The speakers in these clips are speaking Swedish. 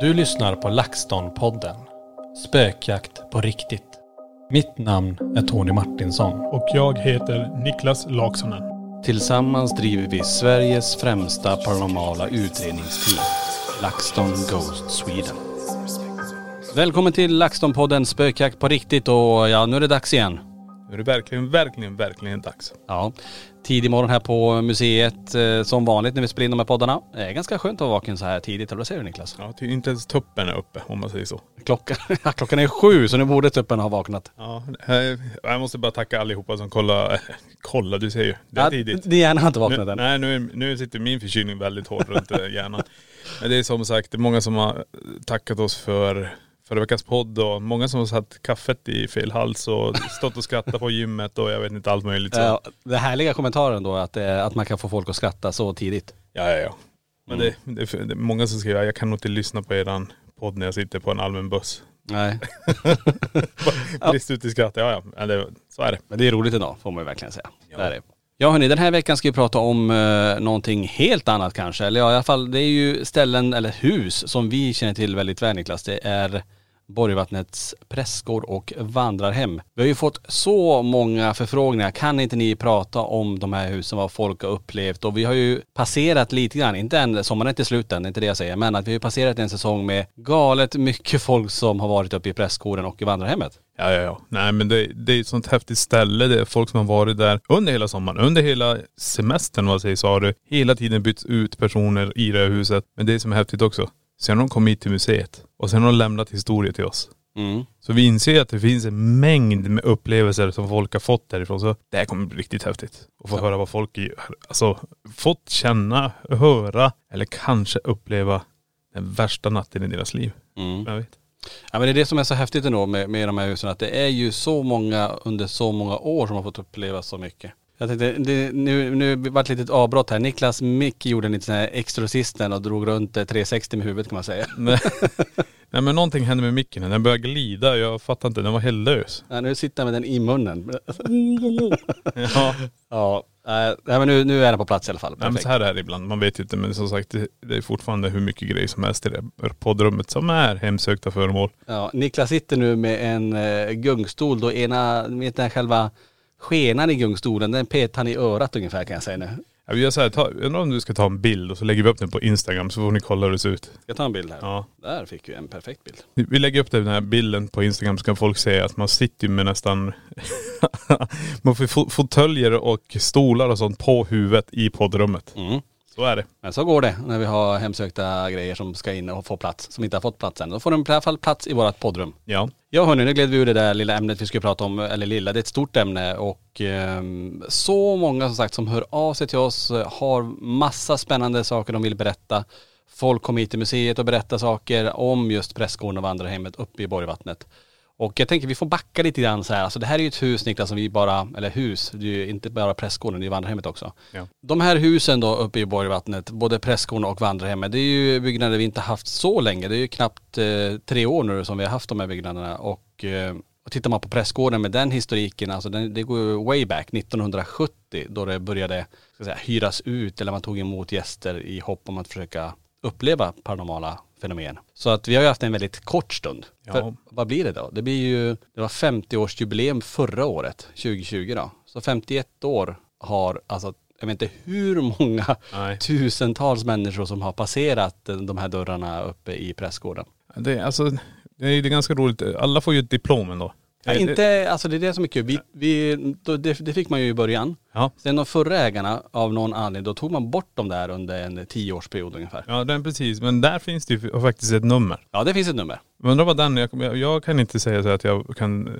Du lyssnar på LaxTon-podden. Spökjakt på riktigt. Mitt namn är Tony Martinsson. Och jag heter Niklas Laksonen. Tillsammans driver vi Sveriges främsta paranormala utredningsteam. LaxTon Ghost Sweden. Välkommen till LaxTon-podden Spökjakt på riktigt och ja, nu är det dags igen. Nu är det verkligen, verkligen, verkligen dags. Ja, tidig morgon här på museet eh, som vanligt när vi spelar in de här poddarna. Det är ganska skönt att vara vaken så här tidigt, eller vad säger du Niklas? Ja, ty inte ens tuppen är uppe om man säger så. Klockan, ja, klockan är sju så nu borde tuppen ha vaknat. Ja, eh, jag måste bara tacka allihopa som kollar, kolla du ser ju, det är Ja, tidigt. din hjärna har inte vaknat nu, än. Nej nu, nu sitter min förkylning väldigt hårt runt eh, hjärnan. Men det är som sagt, det är många som har tackat oss för förra veckans podd och många som har satt kaffet i fel hals och stått och skrattat på gymmet och jag vet inte allt möjligt. Så. Ja, det härliga kommentaren då att, eh, att man kan få folk att skratta så tidigt. Ja, ja, ja. Men det, det, för- det är många som skriver, jag kan nog inte lyssna på eran podd när jag sitter på en allmän buss. Nej. Brist ut i skratt, ja ja. ja det, så är det. Men det är roligt ändå får man ju verkligen säga. Det är det. Ja hörni, den här veckan ska vi prata om eh, någonting helt annat kanske. Eller ja, i alla fall det är ju ställen eller hus som vi känner till väldigt väl Niklas. Det är Borgvattnets prästgård och vandrarhem. Vi har ju fått så många förfrågningar. Kan inte ni prata om de här husen, vad folk har upplevt? Och vi har ju passerat lite grann, inte än, sommaren är inte slut än, det är inte det jag säger, men att vi har ju passerat en säsong med galet mycket folk som har varit uppe i prästgården och i vandrarhemmet. Ja, ja, ja. Nej men det, det är ett sånt häftigt ställe. Det är folk som har varit där under hela sommaren. Under hela semestern vad jag säger, så har det hela tiden bytts ut personer i det här huset. Men det som är häftigt också. Sen har de kommit hit till museet och sen har de lämnat historier till oss. Mm. Så vi inser att det finns en mängd med upplevelser som folk har fått därifrån. Så det här kommer bli riktigt häftigt. Att få höra vad folk i, alltså, fått känna, höra eller kanske uppleva den värsta natten i deras liv. Mm. Jag vet. Ja men det är det som är så häftigt ändå med, med de här husen, att det är ju så många under så många år som har fått uppleva så mycket. Jag tänkte, det, nu, nu var det ett litet avbrott här. Niklas Mick gjorde en liten sån här exorcisten och drog runt eh, 360 med huvudet kan man säga. Nej. Nej men någonting hände med micken. Den började glida. Jag fattar inte. Den var helt lös. Ja, nu sitter han med den i munnen. Ja. Ja, nej, men nu, nu är den på plats i alla fall. Nej, men Perfekt. så här är det ibland. Man vet ju inte. Men som sagt det, det är fortfarande hur mycket grejer som helst i det poddrummet som är hemsökta föremål. Ja, Niklas sitter nu med en eh, gungstol då ena, vet här själva skenan i gungstolen, den petar han i örat ungefär kan jag säga nu. Ja, vi gör så här, ta, undrar om du ska ta en bild och så lägger vi upp den på Instagram så får ni kolla hur det ser ut. Ska jag ta en bild här? Ja. Där fick vi en perfekt bild. Vi- lägger upp den här bilden på Instagram så kan folk se att man sitter ju med nästan man får fåtöljer och stolar och sånt på huvudet i poddrummet. Mm. Så är det. Men så går det när vi har hemsökta grejer som ska in och få plats, som inte har fått plats än. Då får de i alla fall plats i vårt poddrum. Ja. Ja hörni, nu gled vi ur det där lilla ämnet vi skulle prata om, eller lilla, det är ett stort ämne och ehm, så många som sagt som hör av sig till oss, eh, har massa spännande saker de vill berätta. Folk kommer hit till museet och berättar saker om just prästgården och vandrarhemmet uppe i Borgvattnet. Och jag tänker vi får backa lite grann så här, alltså det här är ju ett hus Niklas som vi bara, eller hus, det är ju inte bara prästgården, det är ju vandrarhemmet också. Ja. De här husen då uppe i Borgvattnet, både prästgården och vandrarhemmet, det är ju byggnader vi inte haft så länge. Det är ju knappt eh, tre år nu som vi har haft de här byggnaderna och eh, Och tittar man på prästgården med den historiken, alltså den, det går ju way back 1970 då det började ska säga, hyras ut eller man tog emot gäster i hopp om att försöka uppleva paranormala fenomen. Så att vi har ju haft en väldigt kort stund. Ja. För vad blir det då? Det blir ju, det var 50-årsjubileum förra året, 2020 då. Så 51 år har alltså jag vet inte hur många Nej. tusentals människor som har passerat eh, de här dörrarna uppe i prästgården. Det, är- alltså, det är är ganska roligt. Alla får ju ett diplom ändå. Ja, Det- inte, alltså det är det som är kul. Vi, vi, då, det, det fick man ju i början. Ja. Sen de förra ägarna av någon anledning, då tog man bort dem där under en tioårsperiod ungefär. Ja, den precis. Men där finns det ju faktiskt ett nummer. Ja det finns ett nummer. Men undrar vad den, jag, jag, jag kan inte säga så att jag kan eh,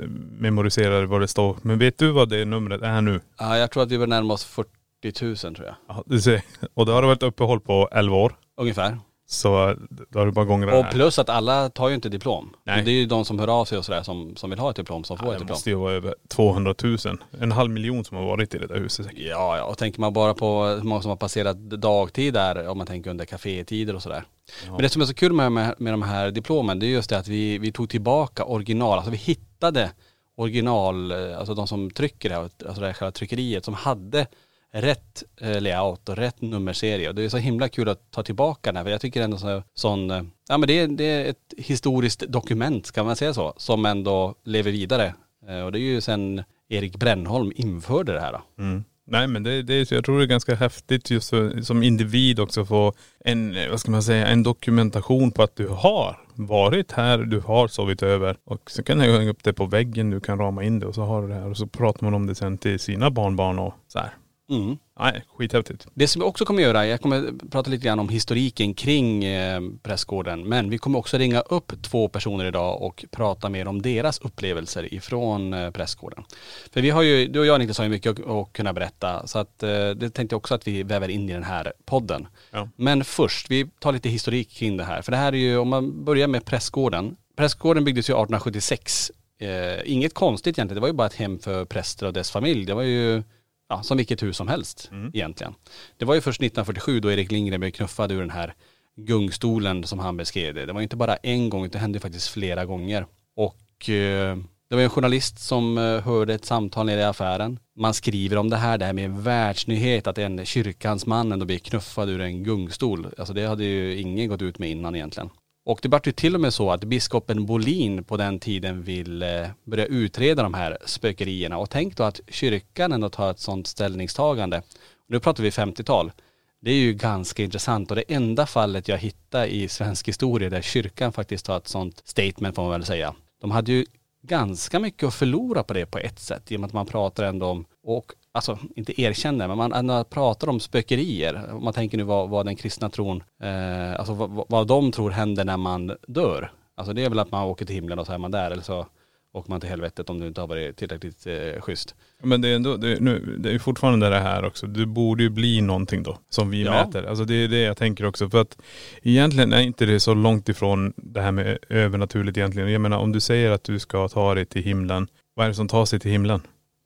memorisera vad det står. Men vet du vad det numret är nu? Ja, jag tror att vi var närmare oss 40 000 tror jag. Ja, du ser. Och då har det varit uppehåll på 11 år. Ungefär. Så då har du bara gånger det Och här. plus att alla tar ju inte diplom. Nej. Det är ju de som hör av sig och sådär som, som vill ha ett diplom som får ett det diplom. måste ju vara över 200 000. En halv miljon som har varit i det där huset säkert. Ja, ja, och tänker man bara på hur många som har passerat dagtid där, om man tänker under kafétider och sådär. Men det som är så kul med, med, med de här diplomen, det är just det att vi, vi tog tillbaka original, alltså vi hittade original, eh, alltså de som trycker det här, alltså det här själva tryckeriet, som hade rätt eh, layout och rätt nummerserie. Och det är så himla kul att ta tillbaka den här, för jag tycker ändå så, sån, eh, ja men det, är- det är ett historiskt dokument, ska man säga så, som ändå lever vidare. Eh, och det är ju sen Erik Brännholm införde det här då. Mm. Nej men det, det är, jag tror det är ganska häftigt just för, som individ också få en, vad ska man säga, en dokumentation på att du har varit här, du har sovit över. Och så kan jag hänga upp det på väggen, du kan rama in det och så har du det här. Och så pratar man om det sen till sina barnbarn och så här. Mm. Nej, skithäftigt. Det som jag också kommer göra, jag kommer prata lite grann om historiken kring eh, prästgården, men vi kommer också ringa upp två personer idag och prata mer om deras upplevelser ifrån eh, prästgården. För vi har ju, du och jag Niklas har ju mycket att, kunna berätta, så att eh, det tänkte jag också att vi väver in i den här podden. Ja. Men först, vi tar lite historik kring det här, för det här är ju, om man börjar med prästgården. Prästgården byggdes ju 1876. Eh, inget konstigt egentligen, det var ju bara ett hem för präster och dess familj. Det var ju ja, som vilket hus som helst egentligen. Det var ju först 1947 då Erik Lindgren blev knuffad ur den här gungstolen som han beskrev det. Det var inte bara en gång, det hände faktiskt flera gånger. Och eh, det var en journalist som eh, hörde ett samtal nere i affären. Man skriver om det här, det här med en världsnyhet, att en kyrkans man ändå blir knuffad ur en gungstol. Alltså det hade ju ingen gått ut med innan egentligen. Och det vart ju till och med så att biskopen Bolin på den tiden ville eh, börja utreda de här spökerierna. Och tänk då att kyrkan ändå tar ett sådant ställningstagande. Nu pratar vi 50-tal. Det är ju ganska intressant och det enda fallet jag hittar i svensk historia där kyrkan faktiskt tar ett sådant statement får man väl säga. De hade ju ganska mycket att förlora på det på ett sätt i och med att man pratar ändå om, och alltså inte erkänner, men man ändå pratar om spökerier. Om man tänker nu vad, vad den kristna tron, eh, alltså vad, vad de tror händer när man dör. Alltså det är väl att man åker till himlen och så är man där eller så åker man till helvetet om du inte har varit tillräckligt eh, schysst. Men det är ändå, det, är- nu, det är ju fortfarande det här också. Du borde ju bli någonting då, som vi Ja. mäter. Alltså det är det jag tänker också. För att egentligen är inte det så långt ifrån det här med övernaturligt egentligen. Jag menar om du säger att du ska ta dig till himlen, vad är det som tar sig till himlen?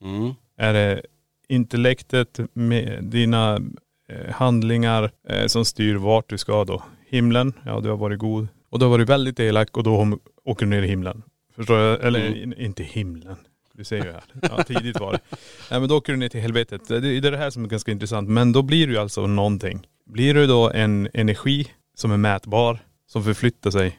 Mm. Är det intellektet, med dina eh, handlingar eh, som styr vart du ska då? Himlen, ja du har varit god. Och du har varit väldigt elak och då åker du ner i himlen. Förstår jag? Eller in- inte himlen. Du ser ju här. Ja, tidigt var det. Nej men då åker du ner till helvetet. Det det är det här som är ganska intressant. Men då blir du alltså någonting. Blir du då en energi som är mätbar, som förflyttar sig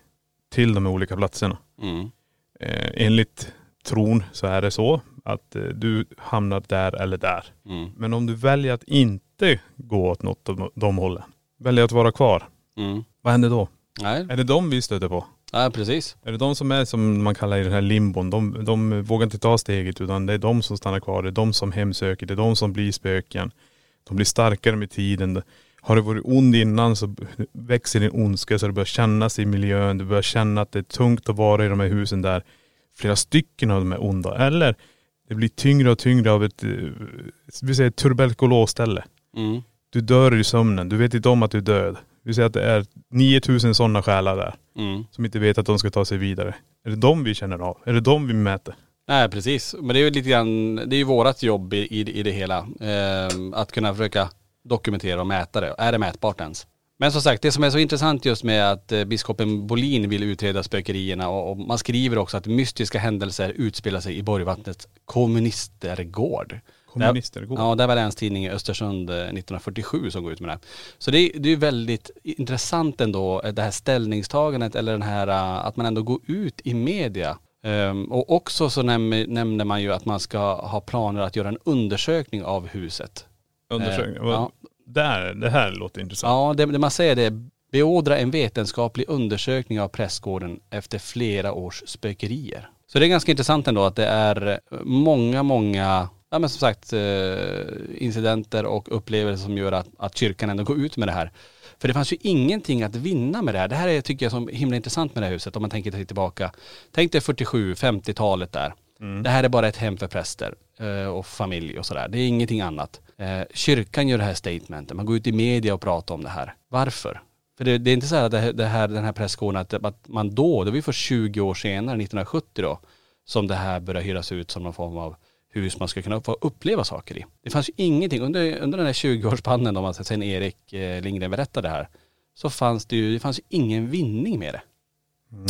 till de olika platserna. Mm. Eh, enligt tron så är det så att eh, du hamnar där eller där. Mm. Men om du väljer att inte gå åt något av de hållen, väljer att vara kvar, Mm. vad händer då? Nej, Är det de vi stöter på? Ja, precis. Är det de som är som man kallar i den här limbon, de, de vågar inte ta steget utan det är de som stannar kvar, det är de som hemsöker, det är de som blir spöken. De blir starkare med tiden. Har du varit ond innan så växer din ondska så du börjar kännas i miljön, du börjar känna att det är tungt att vara i de här husen där flera stycken av dem är onda. Eller det blir tyngre och tyngre av ett, eh, vi säger tuberkulosställe. Mm. Du dör i sömnen, du vet inte om att du är död. Vi säger att det är 9000 sådana själar där Mm. som inte vet att de ska ta sig vidare. Är det de vi känner av? Är det de vi mäter? Nej precis, men det är ju lite grann, det är ju vårat jobb i, i, i det hela. Ehm, att kunna försöka dokumentera och mäta det. Är det mätbart ens? Men som sagt, det som är så intressant just med att eh, biskopen Bolin vill utreda spökerierna och, och man skriver också att mystiska händelser utspelar sig i Borgvattnets kommunistergård. Kommunistergård. Ja, det var Länstidning i Östersund eh, 1947 som går ut med det. Så det, är- det är väldigt intressant ändå, eh, det här ställningstagandet eller den här eh, att man ändå går ut i media. Ehm, och också så näm- nämner man ju att man ska ha planer att göra en undersökning av huset. Undersökning. Eh, ja. Där, det här låter intressant. Ja, det, det man säger det är beordra en vetenskaplig undersökning av prästgården efter flera års spökerier. Så det är ganska intressant ändå att det är många, många, ja men som sagt, eh, incidenter och upplevelser som gör att, att kyrkan ändå går ut med det här. För det fanns ju ingenting att vinna med det här. Det här är, tycker jag som himla intressant med det här huset om man tänker sig tillbaka. Tänk dig 47, 50-talet där. Det här är bara ett hem för präster eh, och familj och sådär. Det är ingenting annat. Eh, kyrkan gör det här statementet, man går ut i media och pratar om det här. Varför? För det, det är inte så här att det, här- den här prästgården, att, att man då, det var ju för 20 år senare, 1970 då, som det här började hyras ut som någon form av hus man ska kunna få uppleva saker i. Det fanns ju ingenting, under, under den här 20-årsspannen, om man sen Erik eh, Lindgren berättade det här, så fanns det ju, det fanns ju ingen vinning med det.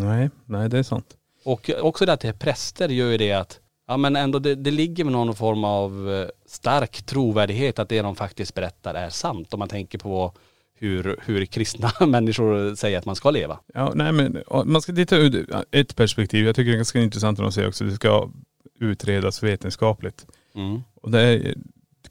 Nej, nej det är sant. Och också det att det är präster gör ju det att, ja men ändå det, det ligger med någon form av eh, stark trovärdighet att det de faktiskt berättar är sant. Om man tänker på hur, hur kristna människor säger att man ska leva. Ja, nej men man ska titta ur ett perspektiv. Jag tycker det är ganska intressant att de säger också att det ska utredas vetenskapligt. Mm. Och det är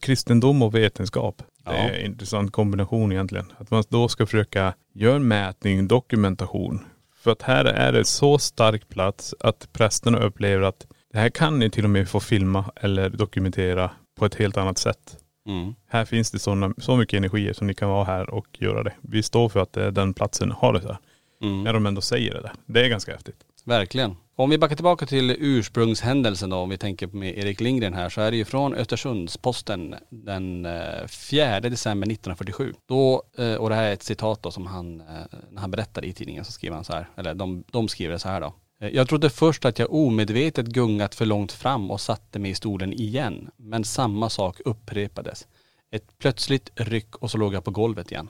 kristendom och vetenskap. Det är en intressant kombination egentligen. Att man då ska försöka göra en mätning, dokumentation. För att här är det så stark plats att prästerna upplever att det här kan ni till och med få filma eller dokumentera på ett helt annat sätt. Mm. Här finns det såna, så mycket energier som ni kan vara här och göra det. Vi står för att det är den platsen har det så här. Mm. När de ändå säger det där. Det är ganska häftigt. Verkligen. Om vi backar tillbaka till ursprungshändelsen då, om vi tänker med Erik Lindgren här, så är det ju från Östersundsposten den eh, 4 december 1947. Då, eh, och det här är ett citat då som han, eh, när han berättade i tidningen så skriver han så här, eller de, de skriver så här då. Jag trodde först att jag omedvetet gungat för långt fram och satte mig i stolen igen. Men samma sak upprepades. Ett plötsligt ryck och så låg jag på golvet igen.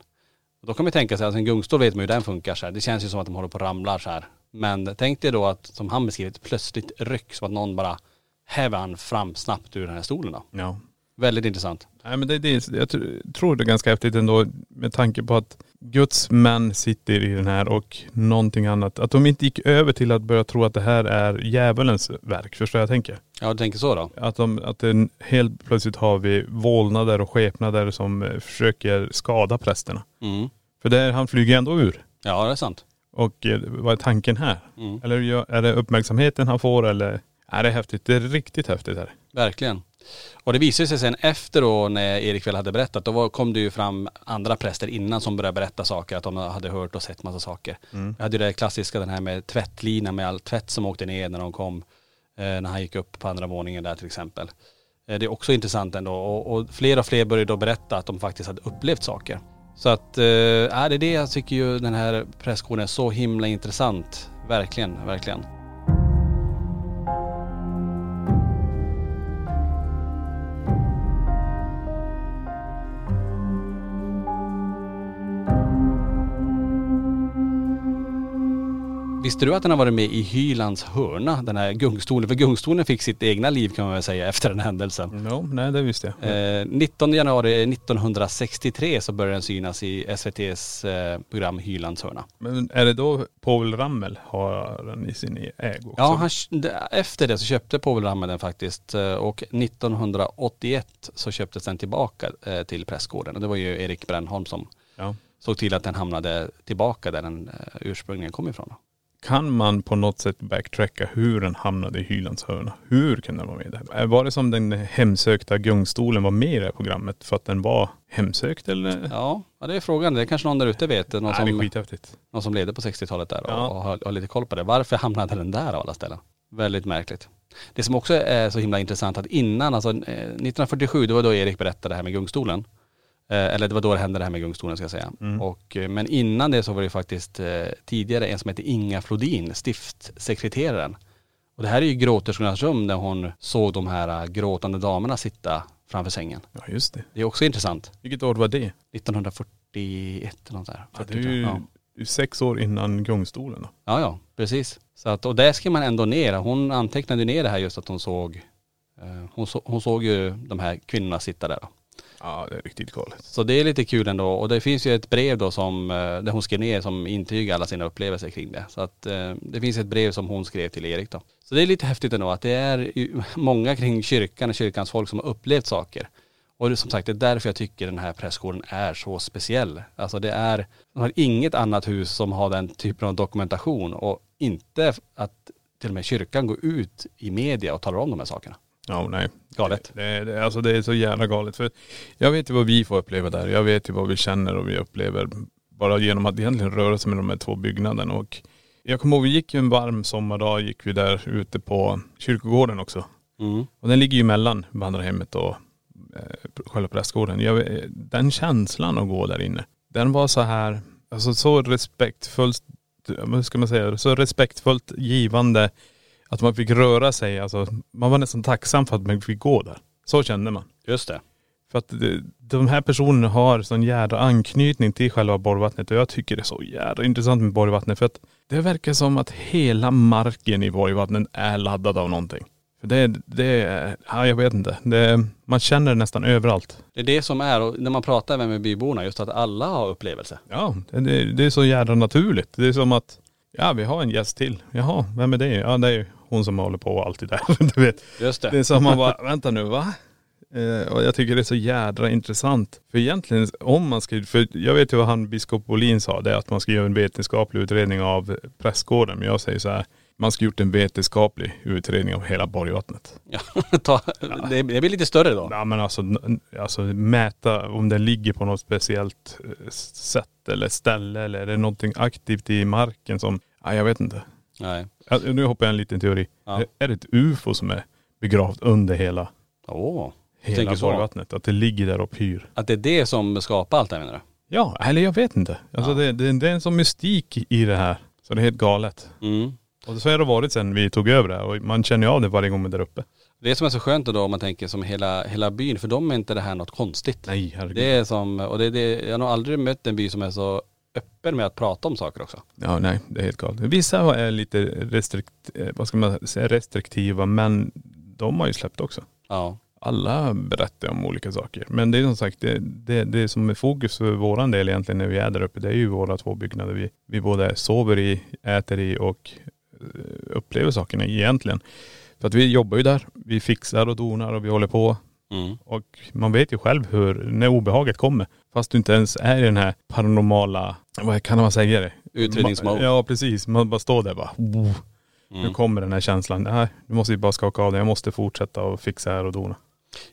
Och då kan man tänka sig, alltså en gungstol vet man ju hur den funkar så här. Det känns ju som att de håller på och ramlar så här. Men tänk dig då att, som han beskriver, ett plötsligt ryck, som att någon bara häver han fram snabbt ur den här stolen då. Ja. Väldigt intressant. Nej men det, det, jag tr- tror det är ganska häftigt ändå med tanke på att Guds män sitter i den här och någonting annat. Att de inte gick över till att börja tro att det här är djävulens verk. Förstår jag tänker? Ja, du tänker så då? Att, de, att den, helt plötsligt har vi vålnader och skepnader som eh, försöker skada prästerna. Mm. För där, han flyger ändå ur. Ja, det är sant. Och eh, vad är tanken här? Mm. Eller gör- är det uppmärksamheten han får eller? Nej det är häftigt. Det är riktigt häftigt här. Verkligen. Och det visade sig sen efter då när Erik väl hade berättat, då var, kom det ju fram andra präster innan som började berätta saker, att de hade hört och sett massa saker. Jag hade ju det klassiska, den här med tvättlina med all tvätt som åkte ner när de kom, eh, när han gick upp på andra våningen där till exempel. Eh, det är också intressant ändå och, och fler och fler började då berätta att de faktiskt hade upplevt saker. Så att, eh, äh, det är det jag tycker ju den här prästgården är så himla intressant. Verkligen, verkligen. Visste du att den har varit med i Hylands hörna, den här gungstolen? För gungstolen fick sitt egna liv kan man väl säga efter den händelsen. No, nej det visste jag. Eh, 19 januari 1963 så började den synas i SVTs eh, program Hylands hörna. Men är det då Povel Ramel har den i sin ägo också? Ja, han, efter det så köpte Povel Ramel den faktiskt eh, och 1981 så köptes den tillbaka eh, till Prästgården och det var ju Erik Brännholm som ja. såg till att den hamnade tillbaka där den eh, ursprungligen kom ifrån. Kan man på något sätt backtracka hur den hamnade i Hylands hörna? Hur kunde den vara med där? Var det som den hemsökta gungstolen var med i det här programmet för att den var hemsökt eller? Ja, ja det är frågan. Det är kanske någon där ute vet. Någon, Nej, det som, skithäftigt. någon som levde på 60-talet där och, Ja. och har, har lite koll på det. Varför hamnade den där av alla ställen? Väldigt märkligt. Det som också är så himla intressant att innan, alltså eh, 1947, det var då Erik berättade det här med gungstolen. Eh, eller det var då det hände det här med gungstolen ska jag säga. Och, eh, men innan det så var det faktiskt eh, tidigare en som hette Inga Flodin, stiftsekreteraren. Och det här är ju gråterskornas rum där hon såg de här gråtande damerna sitta framför sängen. Ja just det. Det är också intressant. Vilket år var det? 41 eller något där. Ja, det är ju Ja. sex år innan gungstolen då. Ja, ja, precis. Så att, och där skrev man ändå ner, hon antecknade ner det här just att hon såg, hon, så, hon såg ju de här kvinnorna sitta där. Då. Ja det är riktigt galet. Så det är lite kul ändå och det finns ju ett brev då som, eh, där hon skrev ner som intygar alla sina upplevelser kring det. Så att eh, det finns ett brev som hon skrev till Erik då. Så det är lite häftigt ändå att det är många kring kyrkan och kyrkans folk som har upplevt saker. Och det, som sagt det är därför jag tycker den här prästgården är så speciell. Alltså det är, man har inget annat hus som har den typen av dokumentation och inte att till och med kyrkan går ut i media och talar om de här sakerna. Ja nej. Galet. Det, det, alltså det är så jävla galet. För jag vet ju vad vi får uppleva där. Jag vet ju vad vi känner och vi upplever bara genom att egentligen röra sig med de här två byggnaderna. Och jag kommer ihåg, vi gick ju en varm sommardag, gick vi där ute på kyrkogården också. Mm. Och den ligger ju mellan vandrarhemmet och eh, själva prästgården. Jag, den känslan att gå där inne, den var så här, alltså så respektfullt, vad ska man säga, så respektfullt givande att man fick röra sig. Alltså, man var nästan tacksam för att man fick gå där. Så kände man. Just det. För att det- de här personerna har sån jädra anknytning till själva Borgvattnet och jag tycker det är så jädra intressant med Borgvattnet för att det verkar som att hela marken i Borgvattnet är laddad av någonting. För det, det är, ja jag vet inte. Det, man känner det nästan överallt. Det är det som är, och när man pratar med byborna, just att alla har upplevelse. Ja, det, det, det är så jädra naturligt. Det är som att, ja vi har en gäst till. Jaha, vem är det? Ja det är ju hon som håller på alltid där. Du vet. Just det. Det är som man bara, vänta nu va? Eh, och jag tycker det är så jädra intressant. För egentligen om man ska, för jag vet ju vad han biskop Bolin sa, det är att man ska göra en vetenskaplig utredning av prästgården. Men jag säger så här, man ska gjort en vetenskaplig utredning av hela Borgvattnet. Ja, ta, det, det blir lite större då. Ja men alltså, alltså mäta om det ligger på något speciellt eh, sätt eller ställe eller är det någonting aktivt i marken som, ja jag vet inte. Nej. Nu hoppar jag en liten teori. Ja. Är- det ett ufo som är begravt under hela Åh. hela Tänker så. Borgvattnet. Att det ligger där och pyr. Att det är det som skapar allt det här menar du? Ja, eller jag vet inte. Alltså Ja. det, det, det är en sån mystik i det här. Så det är helt galet. Mm. Och så har det varit sen vi tog över det här och man känner ju av det varje gång man är där uppe. Det som är så skönt då om man tänker som hela, hela byn, för dem är inte det här något konstigt. Nej herregud. Det är som, och det, det, jag har nog aldrig mött en by som är så öppen med att prata om saker också. Ja nej, det är helt galet. Vissa är lite restrikt, eh, vad ska man säga, restriktiva men de har ju släppt också. Ja. Alla berättar om olika saker. Men det är som sagt, det, det, det som är fokus för våran del egentligen när vi är där uppe, det är ju våra två byggnader. Vi, vi både sover i, äter i och eh, upplever sakerna egentligen. För att vi jobbar ju där, vi fixar och donar och vi håller på. Mm. Och man vet ju själv hur, när obehaget kommer. Fast du inte ens är i den här paranormala, vad kan man säga det? Utredningsmode. Ja precis, man bara står där bara. "Oh, Nu Mm. kommer den här känslan, nej nu måste vi bara skaka av det, jag måste fortsätta och fixa här och dona.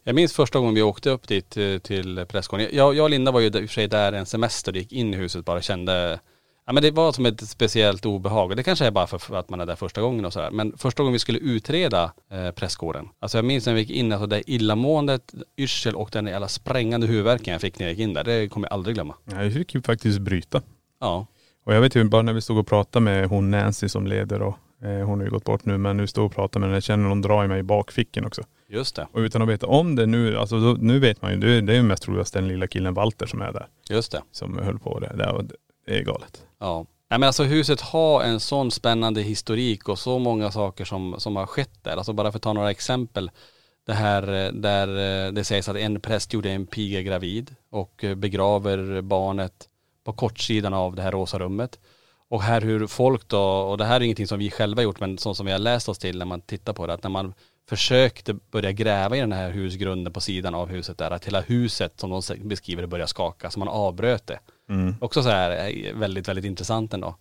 Jag minns första gången vi åkte upp dit eh, till prästgården. Jag, jag och Linda var ju i och för sig där en semester gick in i huset bara kände, ja men det var som ett speciellt obehag. Det kanske är bara för, att man är där första gången och sådär. Men första gången vi skulle utreda eh, prästgården. Alltså jag minns när vi gick in, alltså det illamåendet, yrsel och den jävla sprängande huvudvärken jag fick när jag gick in där. Det kommer jag aldrig glömma. Ja, jag fick ju faktiskt bryta. Ja. Och jag vet ju bara när vi stod och pratade med hon Nancy som leder och eh, hon har ju gått bort nu men nu stod och pratade med henne, jag känner hon drar i mig i bakfickan också. Just det. Och utan att veta om det nu, alltså då, nu vet man ju, det, det är ju mest troligast den lilla killen Walter som är där. Just det. Som höll på det. Det, det är galet. Ja. Nej men alltså huset har en sån spännande historik och så många saker som, som har skett där. Alltså bara för att ta några exempel. Det här eh, där eh, det sägs att en präst gjorde en piga gravid och eh, begraver barnet på kortsidan av det här rosa rummet. Och här hur folk då, och det här är ingenting som vi själva gjort men sånt som vi har läst oss till när man tittar på det, att när man försökte börja gräva i den här husgrunden på sidan av huset där, att hela huset som de beskriver det började skaka, så man avbröt det. Mm. Också så här eh, väldigt, väldigt intressant ändå.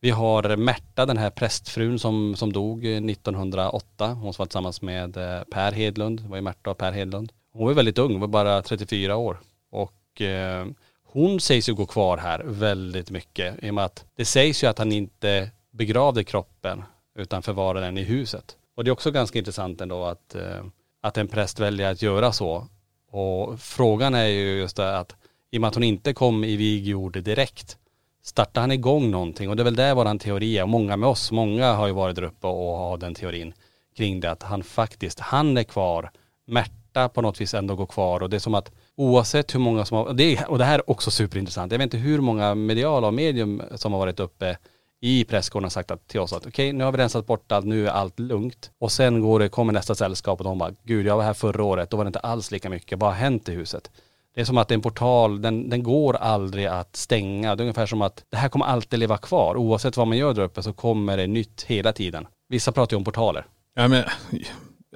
Vi har Märta, den här prästfrun som, som dog 1908. Hon som var tillsammans med eh, Per Hedlund. Det var ju Märta och Per Hedlund. Hon var väldigt ung, var bara 34 år. Och eh, hon sägs ju gå kvar här väldigt mycket. I och med att det sägs ju att han inte begravde kroppen utan förvarade den i huset. Och det är också ganska intressant ändå att, eh, att en präst väljer att göra så. Och frågan är ju just det att i och med att hon inte kom i vigjord direkt startar han igång någonting och det är väl där våran teori är och många med oss, många har ju varit där uppe och har den teorin kring det att han faktiskt, han är kvar, Märta på något vis ändå går kvar och det är som att oavsett hur många som har, det är, och det här är också superintressant. Jag vet inte hur många mediala och medium som har varit uppe i pressgården och sagt att, till oss att okej nu har vi rensat bort allt, nu är allt lugnt. Och sen går det, kommer nästa sällskap och de bara, gud jag var här förra året, då var det inte alls lika mycket, vad har hänt i huset? Det är som att det är en portal, den, den går aldrig att stänga. Det är ungefär som att det här kommer alltid leva kvar. Oavsett vad man gör där uppe så kommer det nytt hela tiden. Vissa pratar ju om portaler. Ja men,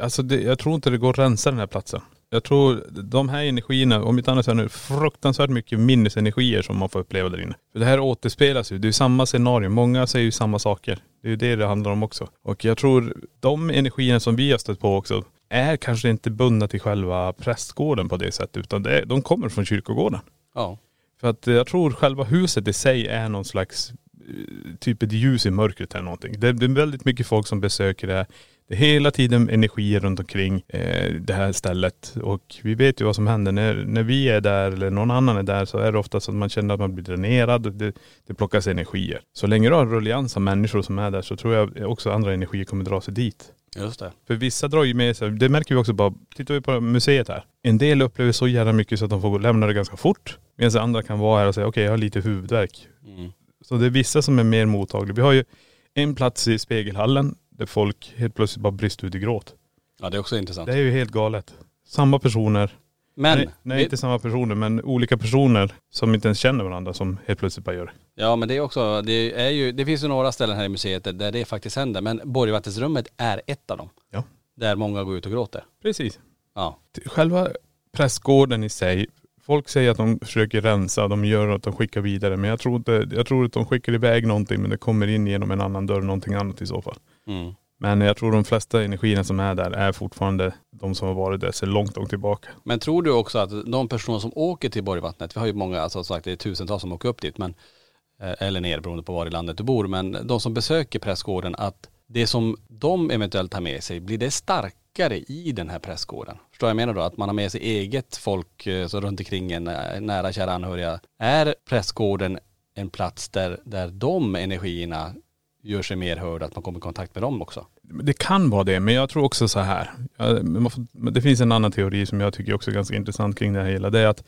alltså det, jag tror inte det går att rensa den här platsen. Jag tror de här energierna, om inte annat så är det fruktansvärt mycket minnesenergier som man får uppleva där inne. För det här återspelas ju, det är ju samma scenario. Många säger ju samma saker. Det är ju det det handlar om också. Och jag tror de energierna som vi har stött på också är kanske inte bundna till själva prästgården på det sättet utan det de kommer från kyrkogården. Ja. För att jag tror själva huset i sig är någon slags eh, typ ett ljus i mörkret eller någonting. Det är väldigt mycket folk som besöker det. Det är hela tiden energier runt omkring eh, det här stället. Och vi vet ju vad som händer när, när vi är där eller någon annan är där så är det ofta så att man känner att man blir dränerad. Det, det plockas energier. Så länge du har en rullians av människor som är där så tror jag också andra energier kommer dra sig dit. Just det. För vissa drar ju med sig, det märker vi också bara, tittar vi på museet här. En del upplever så jävla mycket så att de får lämna det ganska fort. Medan andra kan vara här och säga okej jag har lite huvudvärk. Mm. Så det är vissa som är mer mottagliga. Vi har ju en plats i spegelhallen där folk helt plötsligt bara brister ut i gråt. Ja det är också intressant. Det är ju helt galet. Samma personer, Men, nej, nej vi- inte samma personer men olika personer som inte ens känner varandra som helt plötsligt bara gör det. Ja men det är också, det är ju, det finns ju några ställen här i museet där- det faktiskt händer. Men Borgvattensrummet är ett av dem. Ja. Där många går ut och gråter. Precis. Ja. Själva prästgården i sig, folk säger att de försöker rensa, de gör att de skickar vidare. Men jag tror, inte, jag tror att de skickar iväg någonting men det kommer in genom en annan dörr, någonting annat i så fall. Mm. Men jag tror de flesta energierna som är där är fortfarande de som har varit där sedan långt, långt tillbaka. Men tror du också att de personer som åker till Borgvattnet, vi har ju många, alltså sagt det är tusentals som åker upp dit, men, eh, eller ner beroende på var i landet du bor, men de som besöker prästgården, att det som de eventuellt har med sig, blir det starkare i den här prästgården? Förstår vad jag menar då? Att man har med sig eget folk eh, så runt omkring en, eh, nära kära anhöriga. Är prästgården en plats där, där de energierna gör sig mer hörda, att man kommer i kontakt med dem också? Det kan vara det, men jag tror också så här. Det finns en annan teori som jag tycker också är ganska intressant kring det här hela. Det är att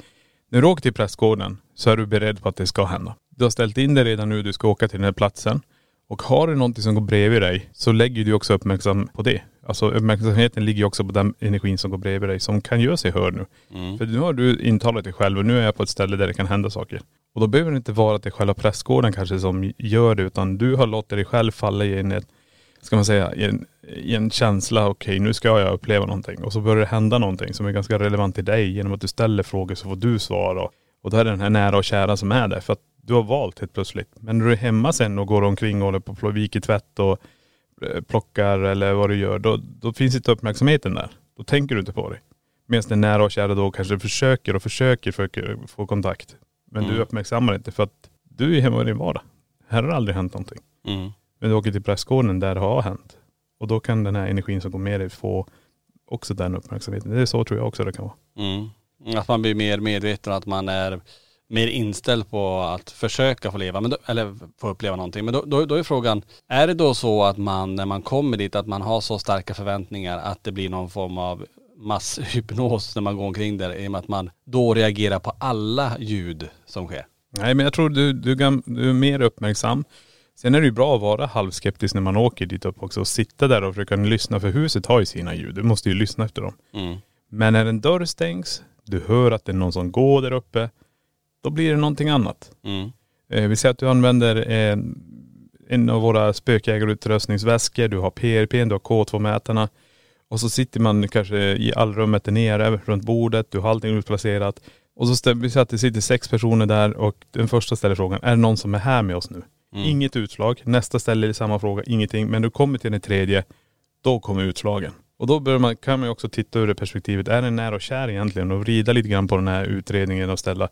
när du åker till prästgården så är du beredd på att det ska hända. Du har ställt in dig redan nu, du ska åka till den här platsen. Och har du någonting som går bredvid dig så lägger du också uppmärksam på det. Alltså uppmärksamheten ligger också på den energin som går bredvid dig som kan göra sig hörd nu. För nu har du intalat dig själv och nu är jag på ett ställe där det kan hända saker. Och då behöver det inte vara att det är själva prästgården kanske som gör det utan du har låtit dig själv falla i en, ska man säga, i en, i en känsla, okej nu ska jag uppleva någonting. Och så börjar det hända någonting som är ganska relevant till dig. Genom att du ställer frågor så får du svar. Och, och då är det den här nära och kära som är där. För att du har valt helt plötsligt. Men när du är hemma sen och går omkring och håller på och viker tvätt och eh, plockar eller vad du gör, då, då finns inte uppmärksamheten där. Då tänker du inte på det. Medan den nära och kära då kanske försöker och försöker, försöker få kontakt. Men du uppmärksammar inte för att du är hemma i din vardag. Här har det aldrig hänt någonting. Mm. Men du åker till prästgården där det har hänt. Och då kan den här energin som går med dig få också den uppmärksamheten. Det är så tror jag också det kan vara. Mm. Att man blir mer medveten, att man är mer inställd på att försöka få leva, men då, eller få uppleva någonting. Men då, då, då är frågan, är det då så att man när man kommer dit, att man har så starka förväntningar att det blir någon form av masshypnos när man går omkring där, i och med att man då reagerar på alla ljud som sker? Nej men jag tror du, du, du är mer uppmärksam. Sen är det ju bra att vara halvskeptisk när man åker dit upp också och sitta där och försöka lyssna för huset har ju sina ljud. Du måste ju lyssna efter dem. Mm. Men när en dörr stängs, du hör att det är någon som går där uppe, då blir det någonting annat. Mm. Eh, vi säger att du använder eh, en av våra spökjägarutrustningsväskor, du har PRP, du har K2-mätarna. Och så sitter man kanske i allrummet där nere runt bordet, du har allting utplacerat. Och så ställer vi säger att det sitter sex personer där och den första ställer frågan, är det någon som är här med oss nu? Inget utslag. Nästa ställer samma fråga, ingenting. Men du kommer till den tredje, då kommer utslagen. Och då bör man, kan man ju också titta ur det perspektivet, är den nära och kär egentligen? Och vrida lite grann på den här utredningen och ställa,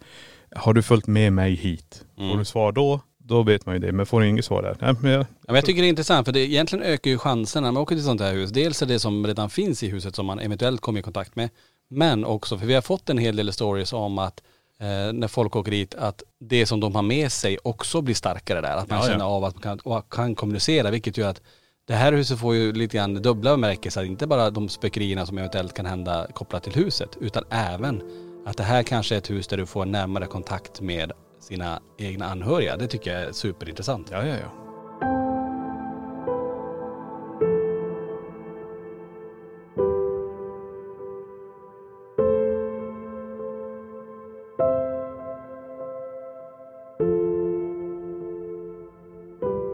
har du följt med mig hit? Får du svar då, då vet man ju det. Men får inget svar där, nej, men jag, Ja, men jag tycker det är intressant för det egentligen ökar ju chanserna när man åker till sånt här hus. Dels är det som redan finns i huset som man eventuellt kommer i kontakt med. Men också, för vi har fått en hel del stories om att eh, när folk åker dit, att det som de har med sig också blir starkare där. Att man Ja, ja. känner av att man kan, och kan kommunicera, vilket gör att det här huset får ju lite grann dubbla bemärkelser. Inte bara de spökerierna som eventuellt kan hända kopplat till huset, utan även att det här kanske är ett hus där du får närmare kontakt med sina egna anhöriga. Det tycker jag är superintressant. Ja, ja, ja.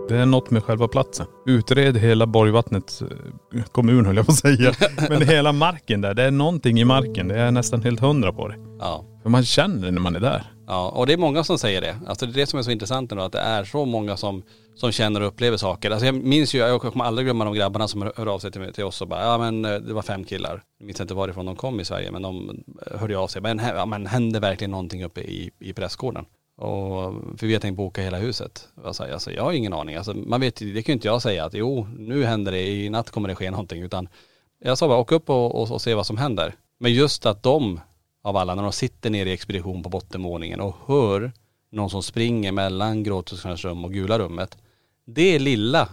Det är något med själva platsen. Utred hela Borgvattnets eh, kommun höll jag på att säga. Men hela marken där, det är någonting i marken. Det är nästan helt hundra på det. Ja. För man känner det när man är där. Ja, och det är många som säger det. Alltså det är det som är så intressant ändå, att det är så många som, som känner och upplever saker. Alltså jag minns ju, jag kommer aldrig glömma de grabbarna som hör av sig till, till oss och bara, ja men eh, det var fem killar. Jag minns inte varifrån de kom i Sverige, men de eh, hörde av sig. Men, ja, men hände verkligen någonting uppe i, i prästgården? Och, för vi har tänkt boka hela huset. Jag, alltså, jag har ingen aning. Alltså, man vet, det kan ju inte jag säga att jo, nu händer det, i natt kommer det ske någonting. Utan jag sa bara, åk upp och, och, och se vad som händer. Men just att de, av alla, när de sitter nere i expedition på bottenvåningen och hör någon som springer mellan gråtelskarnas rum och gula rummet. Det lilla,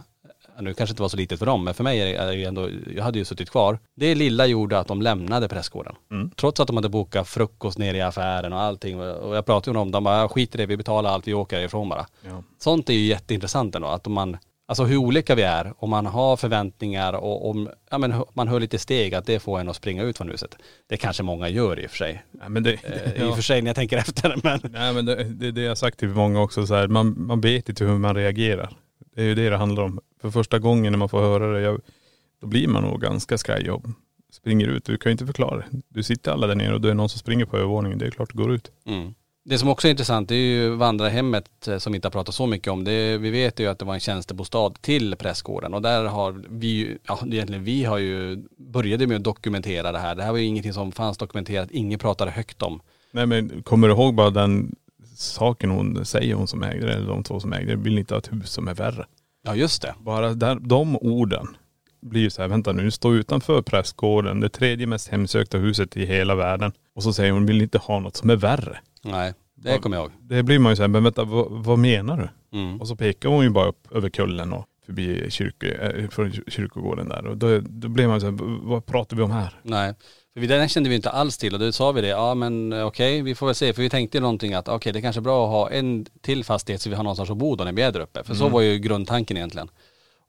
nu kanske inte var så litet för dem, men för mig är det, ändå, jag hade ju suttit kvar. Det lilla gjorde att de lämnade prästgården. Trots att de hade bokat frukost nere i affären och allting. Och jag pratade med dem, de bara, skit i det, vi betalar allt, vi åker ifrån bara. Ja. Sånt är ju jätteintressant ändå, att man, alltså hur olika vi är, om man har förväntningar och om, ja men man hör lite steg att det får en att springa ut från huset. Det kanske många gör i och för sig. Nej, men det, Eh, I och för sig när jag tänker efter, men Nej men det, det det jag sagt till många också så här, man, man vet inte hur man reagerar. Det är ju det det handlar om. För första gången när man får höra det, jag, då blir man nog ganska skraj och springer ut. Du kan ju inte förklara det. Du sitter alla där nere och det är någon som springer på övervåningen. Det är klart det går ut. Mm. Det som också är intressant är ju vandrarhemmet eh, som vi inte har pratat så mycket om. Det, vi vet ju att det var en tjänstebostad till prästgården och där har vi ju, ja egentligen vi har ju, började med att dokumentera det här. Det här var ju ingenting som fanns dokumenterat, ingen pratade högt om. Nej men kommer du ihåg bara den saken hon säger, hon som ägde det, eller de två som ägde det, vill inte ha ett hus som är värre. Ja just det. Bara där, de orden blir ju så här, vänta nu, står utanför prästgården, det tredje mest hemsökta huset i hela världen. Och så säger hon, vill inte ha något som är värre. Nej, det kommer jag ihåg. Det blir man ju så här, men vänta vad, vad menar du? Mm. Och så pekar hon ju bara upp över kullen och förbi kyrko, äh, från kyrkogården där. Och då, då blir man så här, vad pratar vi om här? Nej. För den kände vi inte alls till och då sa vi det, ja men eh, okej vi får väl se. För vi tänkte ju någonting att okej det är kanske är bra att ha en till fastighet så vi har någonstans att bo då när vi är där uppe. För så var ju grundtanken egentligen.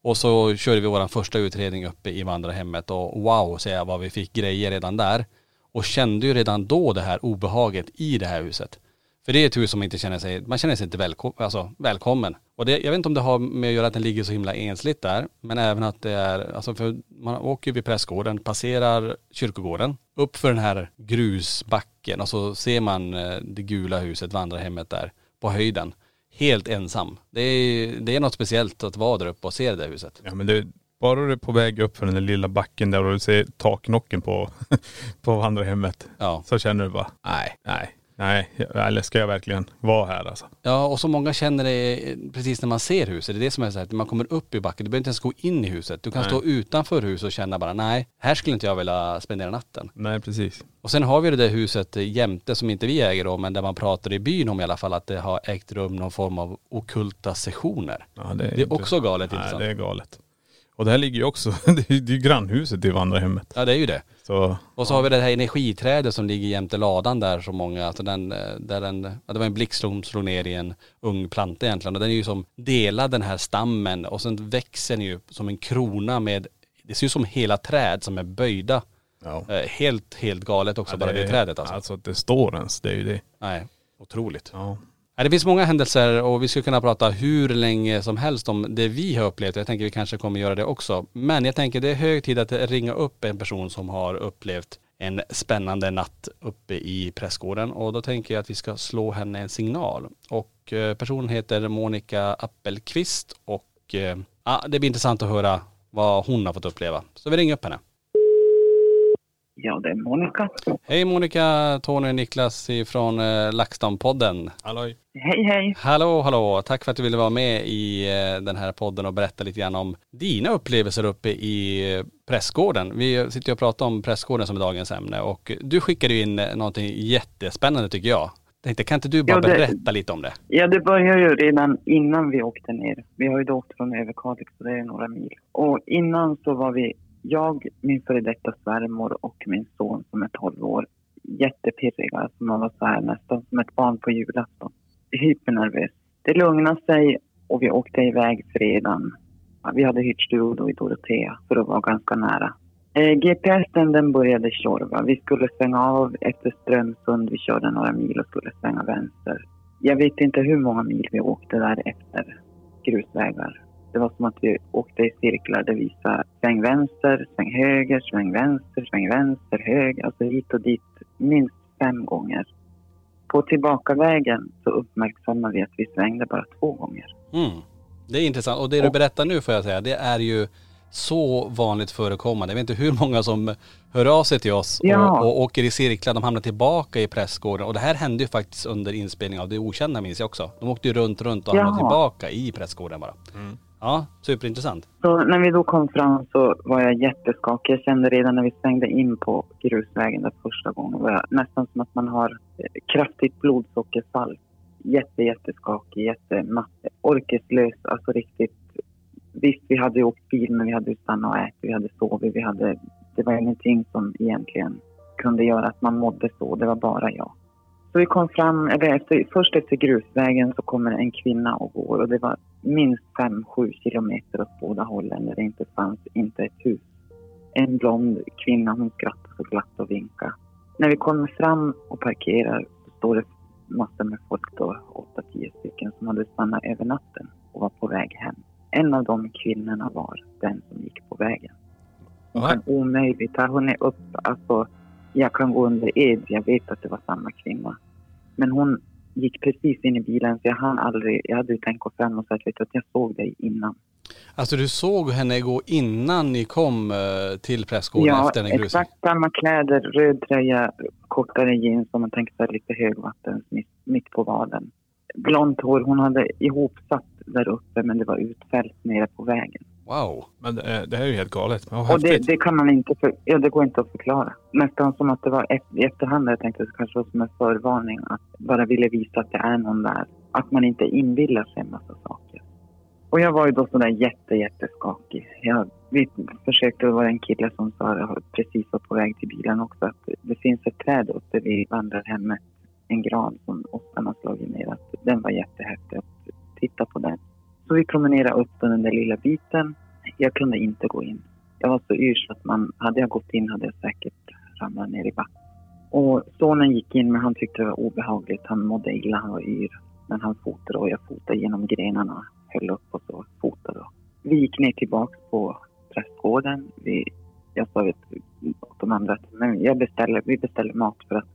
Och så körde vi vår första utredning uppe i vandrarhemmet och wow säger jag vad vi fick grejer redan där. Och kände ju redan då det här obehaget i det här huset. För det är ett hus som man inte känner sig, man känner sig inte välko alltså, välkommen. Och det, jag vet inte om det har med att göra att den ligger så himla ensligt där, men även att det är, alltså för man åker ju vid prästgården, passerar kyrkogården, upp för den här grusbacken och så ser man eh, det gula huset, vandrarhemmet där, på höjden. Helt ensam. Det är, det är något speciellt att vara där uppe och se det där huset. Ja men det, bara du är på väg upp för den där lilla backen där och du ser taknocken på, på vandrarhemmet. Ja. Så känner du bara, nej, nej, nej, eller ska jag verkligen vara här alltså? Ja, och så många känner det precis när man ser huset. Det är det som är så här, att när man kommer upp i backen, du behöver inte ens gå in i huset. Du kan Nej. stå utanför huset och känna bara, nej, här skulle inte jag vilja spendera natten. Nej precis. Och sen har vi det där huset jämte som inte vi äger då, men där man pratar i byn om i alla fall att det har ägt rum någon form av okulta sessioner. Ja, Det är också galet Nej intressant. det är galet. Och det här ligger ju också, det är det ju grannhuset till vandrarhemmet. Ja det är ju det. Så Och så har vi det här energiträdet som ligger jämte ladan där så många, alltså den, eh, där den, ja, det var en blixt som slog ner i en ung planta egentligen och den är ju som delad den här stammen och sen växer den ju som en krona med, det ser ut som hela träd som är böjda. ja. Eh, helt, helt galet också bara det det är- trädet alltså. Alltså att det står ens, det är ju det. Nej, otroligt. Ja. Det finns många händelser och vi skulle kunna prata hur länge som helst om det vi har upplevt. Jag tänker vi kanske kommer göra det också. Men jag tänker det är hög tid att ringa upp en person som har upplevt en spännande natt uppe i prästgården och då tänker jag att vi ska slå henne en signal. Och eh, personen heter Monica Appelqvist och eh, ja, det blir intressant att höra vad hon har fått uppleva. Så vi ringer upp henne. Ja, det är Monica. Hej Monica, Tony och Niklas från eh, LaxTon-podden. Halloj. Hej, hej. Hallå, hallå. Tack för att du ville vara med i eh, den här podden och berätta lite grann om dina upplevelser uppe i eh, Prästgården. Vi sitter ju och pratar om Prästgården som är dagens ämne och du skickade ju in någonting jättespännande tycker jag. Tänkte, kan inte du bara Ja, det- berätta lite om det? Ja, det började ju redan innan vi åkte ner. Vi har ju då åkt från Överkalix, så det är några mil. Och innan så var vi, jag, min före detta svärmor och min son som är 12 år, jättepirriga. Alltså man var så här nästan som ett barn på julafton. Hypernervös. Det lugnade sig och vi åkte iväg fredagen. Vi hade hyrt studio då i Dorotea för att vara ganska nära. Eh, GPSen den började tjorva. Vi skulle svänga av efter Strömsund. Vi körde några mil och skulle svänga vänster. Jag vet inte hur många mil vi åkte där efter grusvägar. Det var som att vi åkte i cirklar. Det visade sväng vänster, sväng höger, sväng vänster, sväng vänster, höger. Alltså hit och dit minst fem gånger. På tillbakavägen så uppmärksammade vi att vi svängde bara två gånger. Mm. Det är intressant. Och det du berättar nu får jag säga, det är ju så vanligt förekommande. Jag vet inte hur många som hör av sig till oss Ja. och, och åker i cirklar. De hamnar tillbaka i pressgården. Och det här hände ju faktiskt under inspelningen av Det Okända minns jag också. De åkte ju runt, runt och hamnade Ja. tillbaka i pressgården bara. Ja, superintressant. Så när vi då kom fram så var jag jätteskakig. Jag kände redan när vi svängde in på grusvägen där första gången var jag nästan som att man har eh, kraftigt blodsockerfall. Jätte, jätteskakig, jättematt, orkeslös, alltså riktigt. Visst, vi hade ju åkt bil men vi hade ju stannat och ätit, vi hade sovit, vi hade... Det var ingenting som egentligen kunde göra att man mådde så, det var bara jag. Så vi kom fram, eller efter, först efter grusvägen så kommer en kvinna och går och det var minst fem, sju kilometer åt båda hållen där det inte fanns inte ett hus. En blond kvinna, hon skrattade så glatt och vinkade. När vi kommer fram och parkerar så står det massor med folk då, åtta, tio stycken som hade stannat över natten och var på väg hem. En av de kvinnorna var den som gick på vägen. Hon kan omöjligt, hon är upp, alltså jag kan gå under ed, jag vet att det var samma kvinna. Men hon gick precis in i bilen så jag hann aldrig, jag hade ju tänkt gå fram och säga att jag såg dig innan. Alltså du såg henne gå innan ni kom eh, till pressgården Ja, efter den grusen? exakt samma kläder, röd tröja, kortare jeans som man tänkte sig lite högvattens mitt, mitt på vaden. Blont hår, hon hade ihopsatt där uppe men det var utfällt nere på vägen. Wow. Men det, är- det här är ju helt galet. Men vad Och det, det kan man inte, för, ja det går inte att förklara. Nästan som att det var ett, i efterhand, jag tänkte att det kanske var som en förvarning att bara ville visa att det är någon där. Att man inte inbillar sig en massa saker. Och jag var ju då sådär jätte, jätteskakig. Jag, vi försökte, det var en kille som sa, precis var på väg till bilen också, att det finns ett träd uppe vid vandrarhemmet, en gran som har slagit ner. Att den var jättehäftig att titta på den. Så vi promenerade upp den där lilla biten. Jag kunde inte gå in. Jag var så yr så att man, hade jag gått in hade jag säkert ramlat ner i backen. Och sonen gick in men han tyckte det var obehagligt. Han mådde illa, han var yr. Men han fotade och jag fotade genom grenarna, höll upp och så fotade. Vi gick ner tillbaks på prästgården. Vi, jag sa till åt de andra att men jag beställer, vi beställer mat för att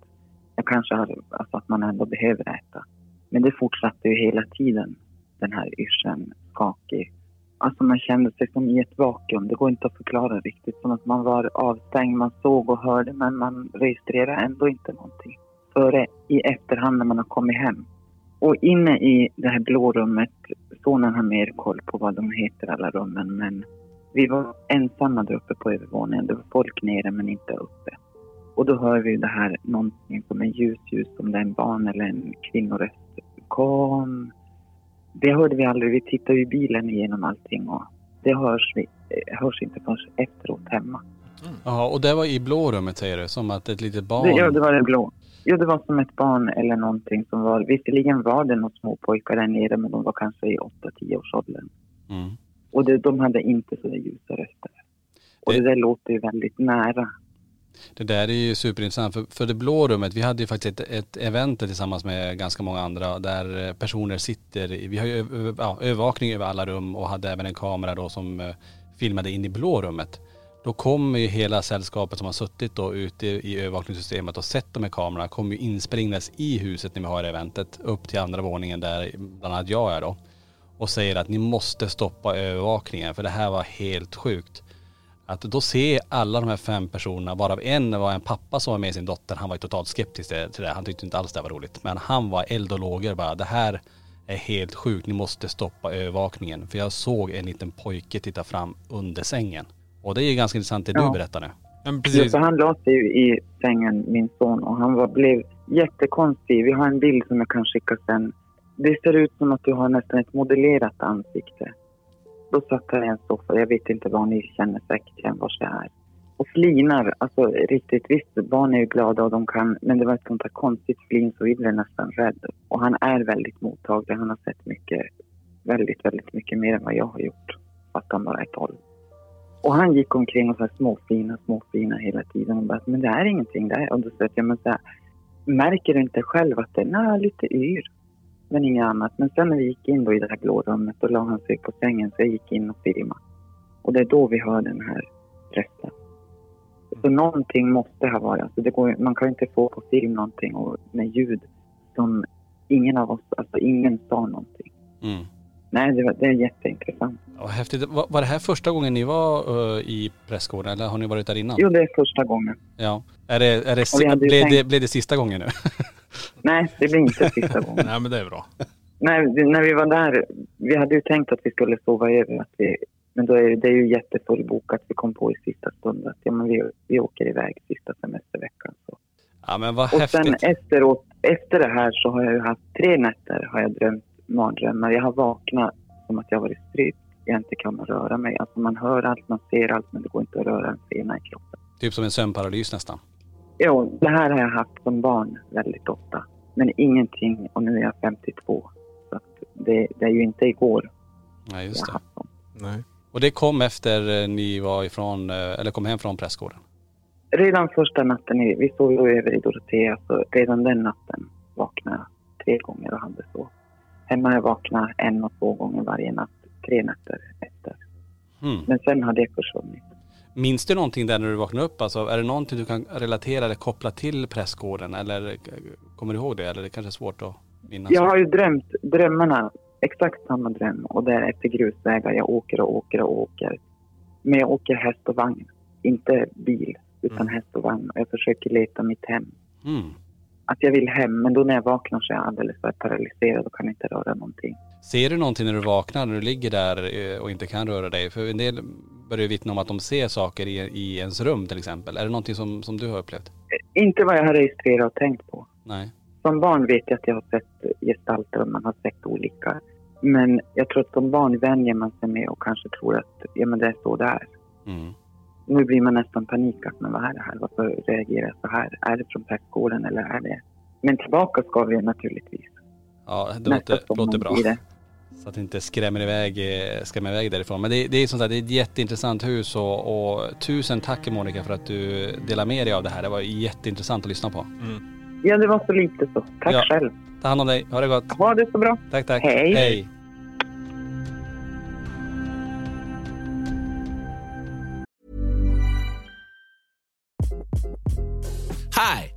jag kanske har, alltså att man ändå behöver äta. Men det fortsatte ju hela tiden, den här yrseln, skakig. Alltså man kände sig som i ett vakuum. Det går inte att förklara riktigt. Som att man var avstängd. Man såg och hörde men man registrerade ändå inte någonting. Före i efterhand när man har kommit hem. Och inne i det här blå rummet, sonen har mer koll på vad de heter alla rummen men vi var ensamma där uppe på övervåningen. Det var folk nere men inte uppe. Och då hör vi det här någonting som en ljus, ljus som det är en barn eller en kvinnoröst. Kom, det hörde vi aldrig. Vi tittade i bilen igenom allting och det hörs, vi, eh, hörs inte förrän efteråt hemma. Jaha, och det var i blå rummet säger du? Som att ett litet barn... Det, ja, det var det blå. Jo, det var som ett barn eller någonting som var... Visserligen var det några små pojkar där nere men de var kanske i 8-10 års åldern. Mm. Och det, de hade inte så ljusa röster. Och Det- det där låter ju väldigt nära. Det där är ju superintressant. För, för det blå rummet, vi hade ju faktiskt ett, ett event tillsammans med ganska många andra där eh, personer sitter, vi har ju ja, övervakning över alla rum och hade även en kamera då som eh, filmade in i blå rummet. Då kommer ju hela sällskapet som har suttit då ute i övervakningssystemet och sett de här kamerorna kommer ju inspringas i huset när vi har eventet upp till andra våningen där bland annat jag är då. Och säger att ni måste stoppa övervakningen för det här var helt sjukt. Att då se alla de här fem personerna, varav en var en pappa som var med sin dotter, han var ju totalt skeptisk till det. Han tyckte inte alls det var roligt. Men han var eld och lågor bara. Det här är helt sjukt, ni måste stoppa övervakningen. För jag såg en liten pojke titta fram under sängen. Och det är ju ganska intressant det du Ja. berättar nu. Ja, men precis. för han la sig ju i sängen, min son, och han var, blev jättekonstig. Vi har en bild som jag kan skicka sen. Det ser ut som att du har nästan ett modellerat ansikte. Då satt han i en soffa. Jag vet inte vad ni känner säkert igen var det är. Och flinar, alltså riktigt visst, barn är ju glada och de kan, men det var ett sånt här konstigt flin så vi blev nästan rädda. Och han är väldigt mottaglig, han har sett mycket, väldigt, väldigt mycket mer än vad jag har gjort. Fast han bara är 12. Och han gick omkring och så här småfina, småfina hela tiden och bara, men det är ingenting där. Och då sa jag, men så här, märker du inte själv att den är lite yr? Men inget annat. Men sen när vi gick in då i det här blå rummet, då la han sig på sängen så jag gick in och filmade. Och det är då vi hör den här rösten. Så någonting måste ha varit, alltså det går, man kan ju inte få på film någonting och med ljud som ingen av oss, alltså ingen sa någonting. Mm. Nej, det, var, det är jätteintressant. Ja, häftigt. Var, var det här första gången ni var uh, i prästgården eller har ni varit där innan? Jo, det är första gången. Ja. Är det, är det, blev, tänkt- det, blev det sista gången nu? Nej, det blir inte sista gången. Nej men det är bra. Nej, när vi var där, vi hade ju tänkt att vi skulle sova över. Att vi, men då är det, det är ju jättefullbokat. Vi kom på i sista stund att ja, men vi, vi åker iväg sista semesterveckan. Så. Ja men vad Och sen efteråt, efter det här så har jag ju haft tre nätter har jag drömt mardrömmar. Jag har vaknat som att jag varit strypt. Jag inte kan röra mig. Alltså man hör allt, man ser allt men det går inte att röra en fena i kroppen. Typ som en sömnparalys nästan. Jo, det här har jag haft som barn väldigt ofta. Men ingenting och nu är jag 52. Så att det, det är ju inte igår jag just det. Nej. Och det kom efter eh, ni var ifrån, eh, eller kom hem från prästgården? Redan första natten, vi sov ju över i Dorotea, så redan den natten vaknade jag tre gånger och hade så. Hemma har jag vaknat en och två gånger varje natt, tre nätter efter. Mm. Men sen har det försvunnit. Minns du någonting där när du vaknade upp? Alltså, är det någonting du kan relatera eller koppla till prästgården? Eller eh, kommer du ihåg det? Eller det kanske är svårt att minnas? Jag har ju drömt drömmarna, exakt samma dröm och det är efter grusvägar. Jag åker och åker och åker. Men jag åker häst och vagn, inte bil utan häst och vagn. Och jag försöker leta mitt hem. Mm. Att jag vill hem, men då när jag vaknar så är jag alldeles för paralyserad och kan inte röra någonting. Ser du någonting när du vaknar, när du ligger där eh, och inte kan röra dig? För en del börjar vittna om att de ser saker i, i ens rum till exempel. Är det någonting som, som du har upplevt? Inte vad jag har registrerat och tänkt på. Nej. Som barn vet jag att jag har sett gestalter och man har sett olika. Men jag tror att som barn vänjer man sig med och kanske tror att ja, men det är så det är. Mm. Nu blir man nästan panikat. Men vad är det här? Varför reagerar jag så här? Är det från prästgården eller är det... Men tillbaka ska vi naturligtvis. Ja, det låter, låter bra. det. Så att det inte skrämmer iväg, eh, skrämmer iväg därifrån. Men det, det är som sagt det är ett jätteintressant hus och, och tusen tack Monica för att du delar med dig av det här. Det var jätteintressant att lyssna på. Ja, det var så lite så. Tack Ja. själv. Ta hand om dig, ha det gott. Ha det så bra. Tack, tack. Hej. Hej. Hi,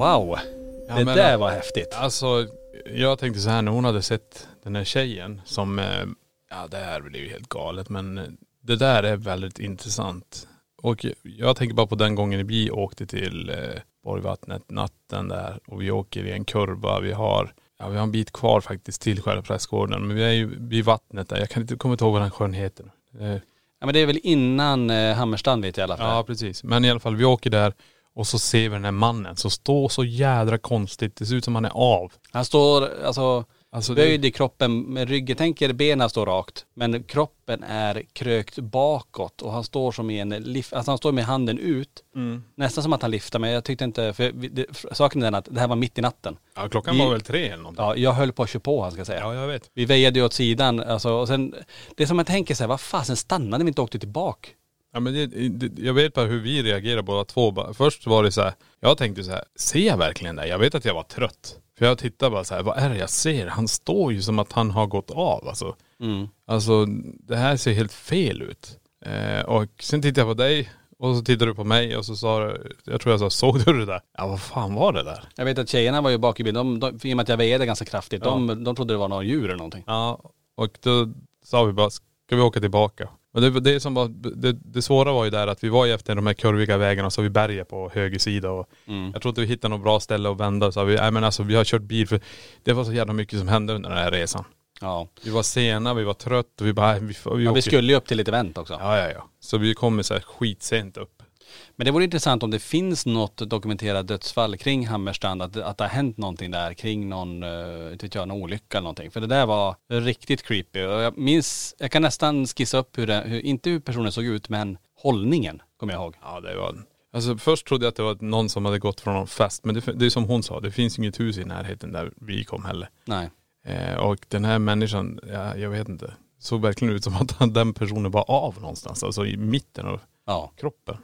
Wow. Ja, det men- där var häftigt. Alltså, jag tänkte så här när hon hade sett den här tjejen som, eh, ja det här blev ju helt galet men eh, det där är väldigt intressant. Och jag tänker bara på den gången vi åkte till eh, Borgvattnet natten där och vi åker i en kurva. Vi har, ja vi har en bit kvar faktiskt till själva prästgården men vi är ju vid vattnet där. Jag kan inte komma ihåg vad den sjön heter. Ja men det är väl innan eh, Hammarstrand vet jag i alla fall. Ja precis. Men i alla fall vi åker där och så ser vi den här mannen som står så jädra konstigt. Det ser ut som han är av. Han står, alltså Alltså det, Böjd i kroppen med ryggen, tänk er benen står rakt men kroppen är krökt bakåt och han står som i en lift, alltså han står med handen ut. Mm. Nästan som att han lyfter men jag tyckte inte, för det, saken är den att det här var mitt i natten. ja, klockan Vi- var väl tre eller någonting. Ja, jag höll på att köra på han ska jag säga. Ja, jag vet. Vi väjade ju åt sidan, alltså, och sen, det som jag tänker så här, vad fasen stannade vi inte och åkte tillbaka? Ja, men det, det, jag vet bara hur vi reagerade båda två. Först var det så här, jag tänkte så här, ser jag verkligen det? Jag vet att jag var trött. För jag tittade bara så här, vad är det jag ser? Han står ju som att han har gått av alltså. Mm. Alltså det här ser helt fel ut. Eh, och sen tittade jag på dig och så tittade du på mig och så sa du, jag tror jag sa, såg du det där? Ja vad fan var det där? Jag vet att tjejerna var ju bak i bilen, de, de, i och med att jag väjade ganska kraftigt, de, de trodde det var någon djur eller någonting. Ja, och då sa vi bara, ska vi åka tillbaka? Och det, det, som var, det, det svåra var ju där att vi var ju efter de här kurviga vägarna så vi berget på höger sida och Mm. jag tror inte vi hittade något bra ställe att vända så vi, nej men alltså vi har kört bil för det var så jävla mycket som hände under den här resan. Ja. Vi var sena, vi var trötta, vi bara, vi, vi, ja vi skulle ju upp till ett event också. Ja ja ja. Så vi kommer så här skitsent upp. Men det vore intressant om det finns något dokumenterat dödsfall kring Hammerstrand, att, att det har hänt någonting där kring någon, uh, inte vet jag, någon olycka eller någonting. För det där var riktigt creepy. Och jag minns, jag kan nästan skissa upp hur det, hur, inte hur personen såg ut, men hållningen kommer jag ihåg. Ja det var, alltså först trodde jag att det var någon som hade gått från någon fest men det, det är som hon sa, det finns inget hus i närheten där vi kom heller. Nej. Eh, och den här människan, ja, jag vet inte, såg verkligen ut som att den personen var av någonstans, alltså i mitten av Ja, kroppen.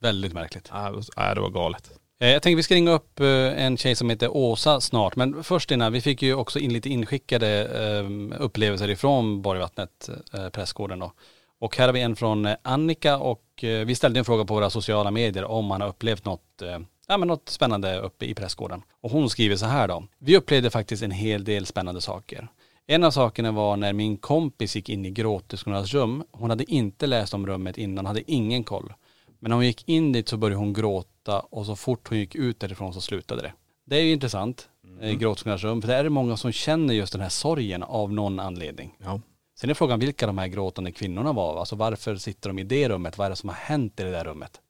Väldigt märkligt. Ja, det var- galet. Eh, Jag tänker vi ska ringa upp eh, en tjej som heter Åsa snart. Men först innan, vi fick ju också in lite inskickade eh, upplevelser ifrån Borgvattnet, eh, Prästgården då. Och här har vi en från Annika och vi ställde en fråga på våra sociala medier om man har upplevt något, ja, men något spännande uppe i Prästgården. Och hon skriver så här då. Vi upplevde faktiskt en hel del spännande saker. En av sakerna var när min kompis gick in i gråterskornas rum. Hon hade inte läst om rummet innan, hade ingen koll. Men när hon gick in dit så började hon gråta och så fort hon gick ut därifrån så slutade det. Det är ju intressant, mm. gråterskornas rum, för det är det många som känner just den här sorgen av någon anledning. Ja. Sen är frågan vilka de här gråtande kvinnorna var, alltså varför sitter de i det rummet, vad är det som har hänt i det där rummet?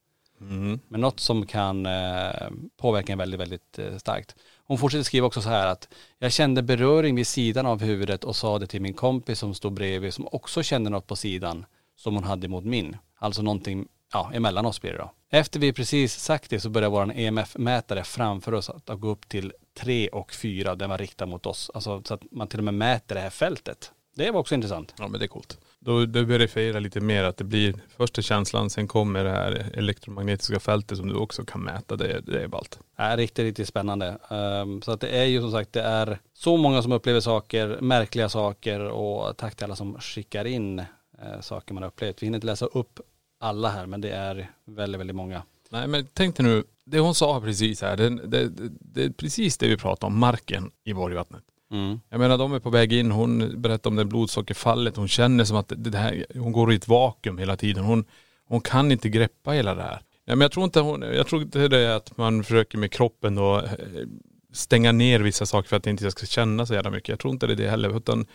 Mm. Men något som kan eh, påverka en väldigt, väldigt eh, starkt. Hon fortsätter skriva också så här att jag kände beröring vid sidan av huvudet och sa det till min kompis som stod bredvid som också kände något på sidan som hon hade mot min. Alltså någonting, ja, emellan oss blir det då. Efter vi precis sagt det så började vår EMF-mätare framför oss att, gå upp till 3 och 4. Den var riktad mot oss. Alltså så att man till och med mäter det här fältet. Det var också intressant. Ja men det är coolt. Då, det verifierar lite mer att det blir första känslan, sen kommer det här elektromagnetiska fältet som du också kan mäta. Det, det är ballt. är riktigt, riktigt spännande. Ehm, så att det är ju som sagt, det är så många som upplever saker, märkliga saker och tack till alla som skickar in eh, saker man har upplevt. Vi hinner inte läsa upp alla här men det är väldigt, väldigt många. Nej men tänk dig nu, det hon sa precis här, det, det, det, det är precis det vi pratar om, marken i Borgvattnet. Mm. Jag menar de är på väg in, hon berättar om det blodsockerfallet, hon känner som att det, här, hon går i ett vakuum hela tiden. Hon, hon kan inte greppa hela det här. Ja, men jag tror inte hon, jag tror inte det är att man försöker med kroppen då eh, stänga ner vissa saker för att det inte ska känna så jävla mycket. Jag tror inte det är det heller. Utan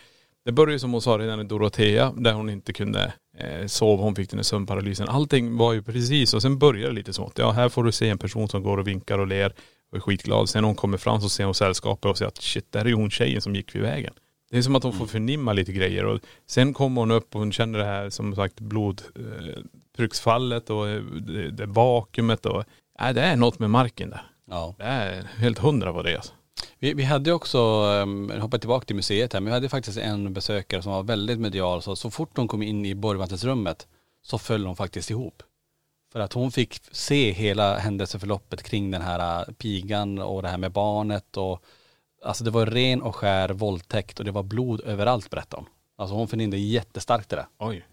det började ju som hon sa redan i Dorotea där hon inte kunde eh, sova, hon fick den här sömnparalysen. Allting var ju precis och sen började det lite smått. Ja här får du se en person som går och vinkar och ler och är skitglad. Sen när hon kommer fram så ser hon sällskapet och säger att shit, där är ju hon tjejen som gick vid vägen. Det är som att hon får förnimma lite grejer och sen kommer hon upp och hon känner det här som sagt blodtrycksfallet och eh, det, det vakuumet och nej, det är något med marken där. Ja. Det är helt hundra på det alltså. Vi, vi hade också, um, hoppa tillbaka till museet här, men vi hade faktiskt en besökare som var väldigt medial. Så, så fort hon kom in i Borgvattensrummet så föll hon faktiskt ihop. För att hon fick se hela händelseförloppet kring den här äh, pigan och det här med barnet och alltså det var ren och skär våldtäkt och det var blod överallt berättade hon. Alltså hon det jättestarkt det där. Oj.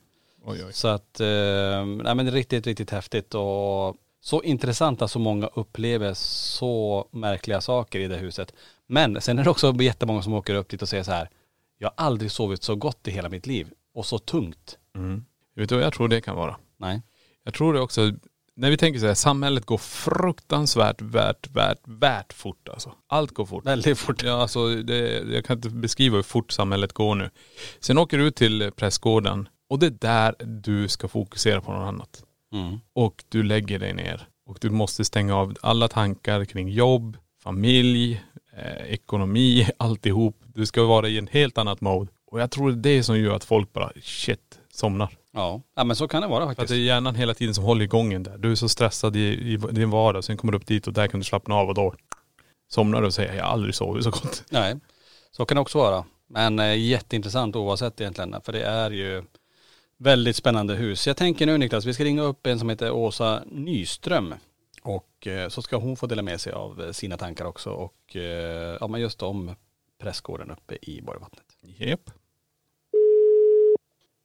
Oj oj. Så att, eh, nej men riktigt, riktigt häftigt och så intressant att så många upplever så märkliga saker i det huset. Men sen är det också jättemånga som åker upp dit och säger så här, jag har aldrig sovit så gott i hela mitt liv och så tungt. Mm. Vet du vad jag tror det kan vara? Nej. Jag tror det också, när vi tänker så här, samhället går fruktansvärt värt, värt, värt fort alltså. Allt går fort. Väldigt fort. Ja alltså det, jag kan inte beskriva hur fort samhället går nu. Sen åker du ut till prästgården och det är där du ska fokusera på något annat. Mm. Och du lägger dig ner. Och du måste stänga av alla tankar kring jobb, familj, eh, ekonomi, alltihop. Du ska vara i en helt annat mode. Och jag tror det är det som gör att folk bara shit, somnar. Ja. ja men så kan det vara För att faktiskt. det är hjärnan hela tiden som håller igång en där. Du är så stressad i, i din vardag, sen kommer du upp dit och där kan du slappna av och då somnar du och säger jag har aldrig sovit så gott. Nej, så kan det också vara. Men eh, jätteintressant oavsett egentligen. För det är ju väldigt spännande hus. Jag tänker nu Niklas, vi ska ringa upp en som heter Åsa Nyström. Och eh, så ska hon få dela med sig av eh, sina tankar också. Och eh, ja, men just om prästgården uppe i Borgvattnet. Japp.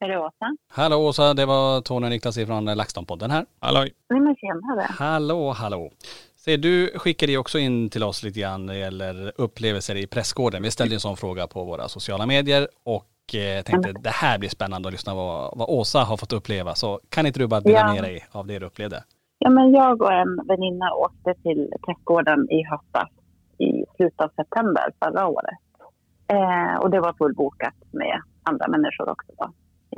Är det Åsa? Hallå Åsa, det var Tony och Niklas från LaxTon-podden här. Halloj. Nej men tjenare. Hallå, hallå. Se, du skickade ju också in till oss lite grann när det gäller upplevelser i prästgården. Vi ställde ju en sån fråga på våra sociala medier och eh, tänkte det här blir spännande att lyssna vad, vad Åsa har fått uppleva. Så kan inte du bara dela Ja. med dig av det du upplevde? Ja, men jag och en väninna åkte till Trädgården i höstas i slutet av september förra året. Eh, och det var fullbokat med andra människor också då,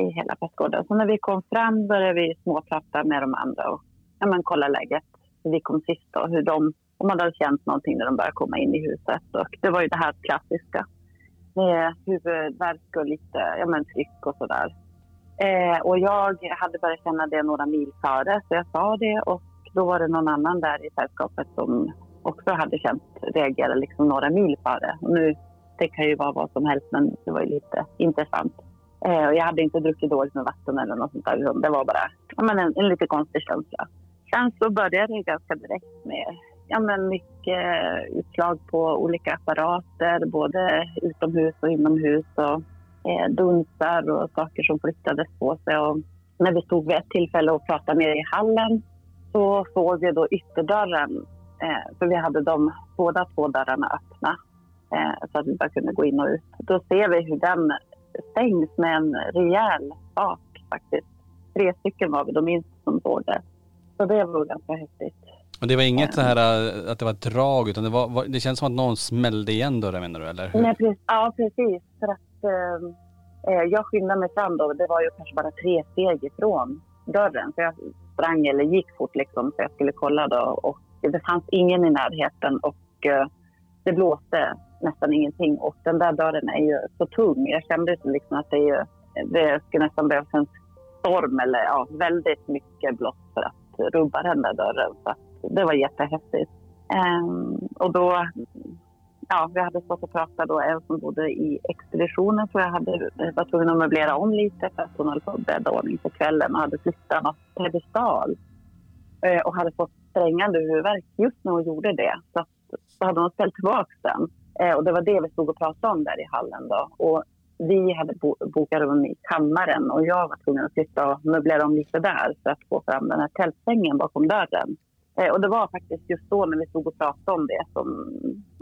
i hela Trädgården. Så när vi kom fram började vi småprata med de andra och ja, men, kolla läget. Hur vi kom sist och hur de, om man hade känt någonting när de började komma in i huset. Och det var ju det här klassiska med huvudvärk och lite ja, men, tryck och sådär. Eh, och jag hade börjat känna det några mil före, så jag sa det. Och då var det någon annan där i sällskapet som också hade känt, reagerade liksom några mil före. Och nu, det kan ju vara vad som helst, men det var ju lite intressant. Eh, och jag hade inte druckit dåligt med vatten eller något sånt där. Det var bara ja, men en, en lite konstig känsla. Sen så började det ganska direkt med ja, men mycket utslag på olika apparater, både utomhus och inomhus. Och, eh, dunsar och saker som flyttades på sig. Och när vi stod vid ett tillfälle och pratade nere i hallen så såg vi då ytterdörren, eh, för vi hade de båda två dörrarna öppna eh, så att vi bara kunde gå in och ut. Då ser vi hur den stängs med en rejäl spak faktiskt. Tre stycken var vi de minst som såg det. Så det var ganska häftigt. Och det var inget så här äh, att det var ett drag utan det, var, det känns som att någon smällde igen dörren menar du eller? Hur? Nej, precis, ja, precis. För att eh, eh, jag skyndade mig fram då. Det var ju kanske bara tre steg ifrån dörren. Så jag sprang eller gick fort liksom så jag skulle kolla då. Och det fanns ingen i närheten och eh, det blåste nästan ingenting. Och den där dörren är ju så tung. Jag kände liksom att det, ju, det skulle nästan behövas en storm eller ja, väldigt mycket blåst för att rubba den där dörren. Så att det var jättehäftigt. Ehm, och då ja, vi hade stått och pratat då, en som bodde i expeditionen så jag hade, eh, var tvungen att möblera om lite för att hon höll på att bädda ordning för kvällen och hade flyttat något pedestal. Eh, och hade fått sprängande huvudvärk just när hon gjorde det. Så, så hade hon ställt tillbaka den. Eh, och det var det vi stod och pratade om där i hallen då. Och vi hade bo, bokat rum i kammaren och jag var tvungen att flytta och möblera om lite där för att få fram den här tältsängen bakom dörren. Eh, och det var faktiskt just då när vi stod och pratade om det som,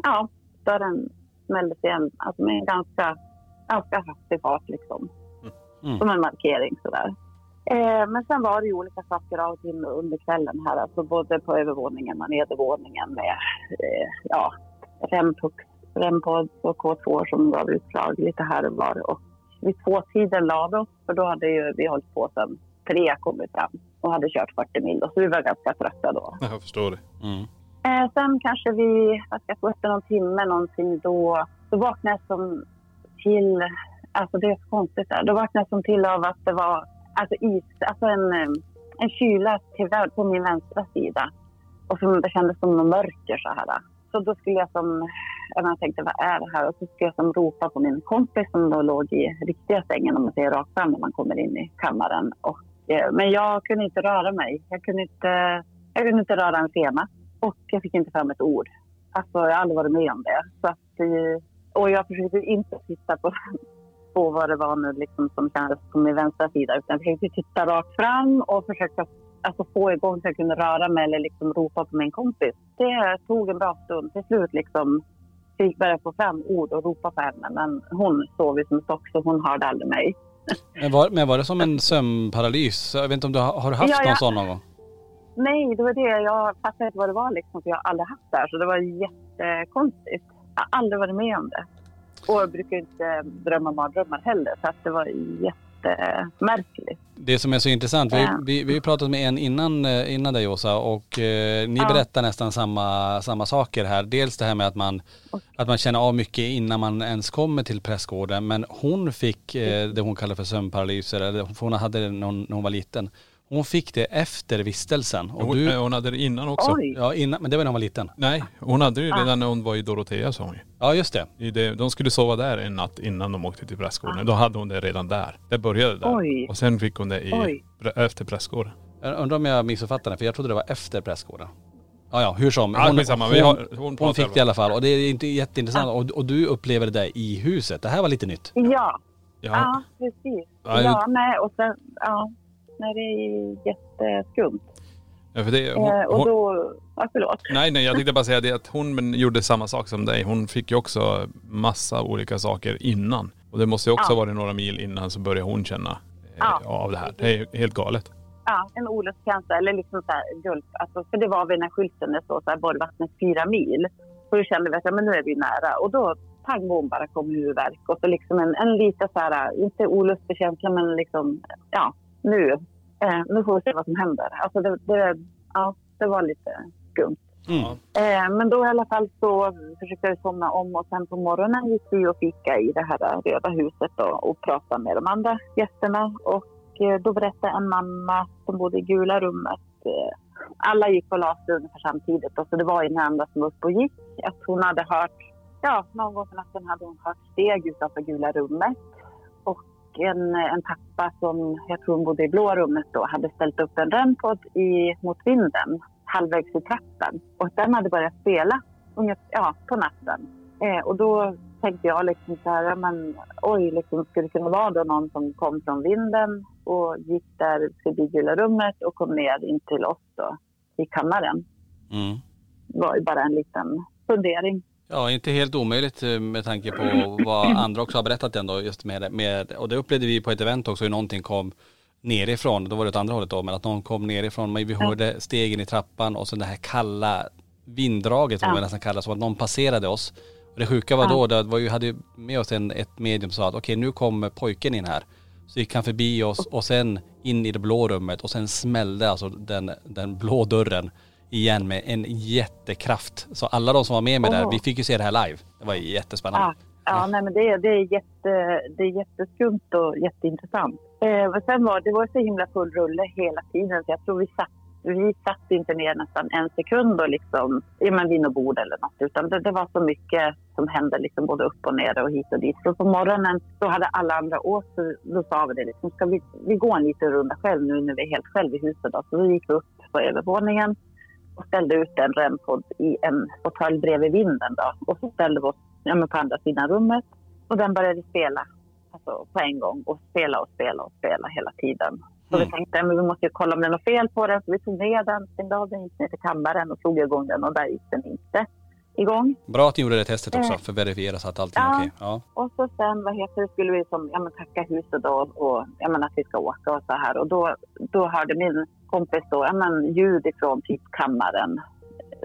ja, dörren smälldes igen. Alltså med en ganska, ganska hastig fart liksom. Mm. Som en markering sådär. Eh, men sen var det ju olika saker av och till under kvällen här. Alltså både på övervåningen och nedervåningen med eh, ja, rempux, rempod och K2 som gav utslag lite här och var. Och vid tvåtiden la vi oss, för då hade ju vi hållit på sen tre kommit fram och hade kört 40 mil. Då, så vi var ganska trötta då. Jag förstår det. Mm. Eh, sen kanske vi, jag få efter någon timme någonting då, då vaknade jag som till, alltså det är så konstigt där, då vaknade jag som till av att det var alltså is, alltså en, eh, en kyla till, på min vänstra sida. Och som det kändes som något mörker så här. Så då skulle jag som, jag tänkte vad är det här? Och så skulle jag som ropa på min kompis som då låg i riktiga sängen om man ser rakt fram när man kommer in i kammaren. Och, Eh, men jag kunde inte röra mig. Jag kunde inte, jag kunde inte röra en fena. Och jag fick inte fram ett ord. Alltså jag har aldrig varit med om det. Så att, eh, och jag försökte inte titta på, på vad det var nu liksom som kändes på min vänstra sida. Utan jag försökte titta rakt fram och försöka alltså, få igång så jag kunde röra mig eller liksom ropa på min kompis. Det tog en bra stund. Till slut liksom fick börja få fram ord och ropa på henne. Men hon sov ju som en stock så hon hörde aldrig mig. Men, var, men var det som en sömnparalys? Jag vet inte om du har, har du haft Ja, någon ja. sån någon gång? Nej, det var det. Jag fattade inte vad det var liksom, för jag har aldrig haft det här. Så det var jättekonstigt. Jag har aldrig varit med om det. Och jag brukar inte drömma mardrömmar heller. Så att det var jättemärkligt. Det som är så intressant, vi, vi, vi pratat med en innan, eh, innan dig Åsa och eh, ni Ja. berättar nästan samma, samma saker här. Dels det här med att man, att man känner av mycket innan man ens kommer till prästgården. Men hon fick eh, det hon kallar för sömnparalyser, eller för hon hade det när hon, när hon var liten. Hon fick det efter vistelsen. Och Hon, du, eh, hon hade det innan också. Oj. ja, innan, men det var när hon var liten. Nej, hon hade det ju Ah. redan när hon var i Dorotea sa hon ju. Ja just det. I det, de skulle sova där en natt innan de åkte till prästgården. Då hade hon det redan där. Det började där. Oj. Och sen fick hon det i, efter prästgården. Jag undrar om jag missuppfattade det, för jag trodde det var efter prästgården. Ja, ja, hur som. Ja, skitsamma. Vi har- hon hon, fick det i alla fall och det är inte jätteintressant. Och, och du upplever det där i huset. Det här var lite nytt. Ja, Ja. ja precis. Ja, Ja, det- nej, och sen, ja, nej, det är jätteskumt. ja för det, hon, Eh, och hon, då, ja förlåt. nej, nej, jag tänkte bara säga det att hon gjorde samma sak som dig. Hon fick ju också massa olika saker innan. Och det måste ju också Ja. varit några mil innan så började hon känna eh, Ja. av det här. Det är helt galet. Ja, en olustkänsla eller liksom så här gulp. Alltså, för det var vid när skylten det står så här Borgvattnet fyra mil. Så då kände vi att ja, men nu är vi nära. Och då pang bom bara kom huvudvärk. Och så liksom en, en lite så här, inte olustig känsla men liksom, ja nu, eh, nu får vi se vad som händer. Alltså det, det, ja, det var lite skumt. Mm. Eh, men då i alla fall så försökte jag somna om och sen på morgonen gick vi och fika i det här röda huset då, och pratade med de andra gästerna. Och eh, då berättade en mamma som bodde i gula rummet, eh, alla gick och la sig ungefär samtidigt och så det var ingen andra som var uppe och gick. Att hon hade hört, ja någon gång på natten hade hon hört steg utanför gula rummet. Och en, en pappa som, jag tror hon bodde i blå rummet då, hade ställt upp en rempodd i, mot vinden halvvägs i trappan. Och den hade börjat spela ungefär, ja, på natten. Eh, och då tänkte jag liksom så här, men oj, liksom, skulle det kunna vara då någon som kom från vinden och gick där förbi gula rummet och kom ner in till oss då i kammaren. Mm. Det var ju bara en liten fundering. Ja, inte helt omöjligt eh, med tanke på vad andra också har berättat ändå just med, med och det upplevde vi på ett event också hur någonting kom nerifrån, då var det åt andra hållet då, men att någon kom nerifrån, men vi hörde stegen i trappan och sen det här kalla vinddraget som Ja. vi nästan kallar som att någon passerade oss. Och det sjuka var då, det var ju, hade med oss en, ett medium som sa att okej nu kommer pojken in här. Så gick han förbi oss och sen in i det blå rummet och sen smällde alltså den, den blå dörren igen med en jättekraft. Så alla de som var med mig där, vi fick ju se det här live. Det var jättespännande. Ja, ja nej, men det, är- det, är jätte, det är jätteskumt och jätteintressant. Eh, men sen var det var så himla full rulle hela tiden så jag tror vi satt, vi satt inte ner nästan en sekund och liksom, ja men vid något bord eller något utan det, det var så mycket som hände liksom både upp och ner och hit och dit. Så på morgonen så hade alla andra åt så då sa vi det liksom, ska vi, vi gå en liten runda själv nu när vi är helt själv i huset då? Så då gick vi upp på övervåningen och ställde ut en rempodd i en fåtölj bredvid vinden då. Och så ställde vi oss ja, på andra sidan rummet och den började spela alltså, på en gång och spela och spela och spela hela tiden. Så Mm. vi tänkte att vi måste kolla om det är något fel på den. Så vi tog ner den, stängde av den, gick ner till kammaren och slog igång den och där gick den inte igång. Bra att ni gjorde det testet också Eh. för att verifiera så att allting är Ja. okej. Ja. Och så sen, vad heter det, skulle vi som, ja, men tacka huset då och ja, men att vi ska åka och så här. Och då, då hörde min kompis då, ja, men ljud ifrån typ kammaren.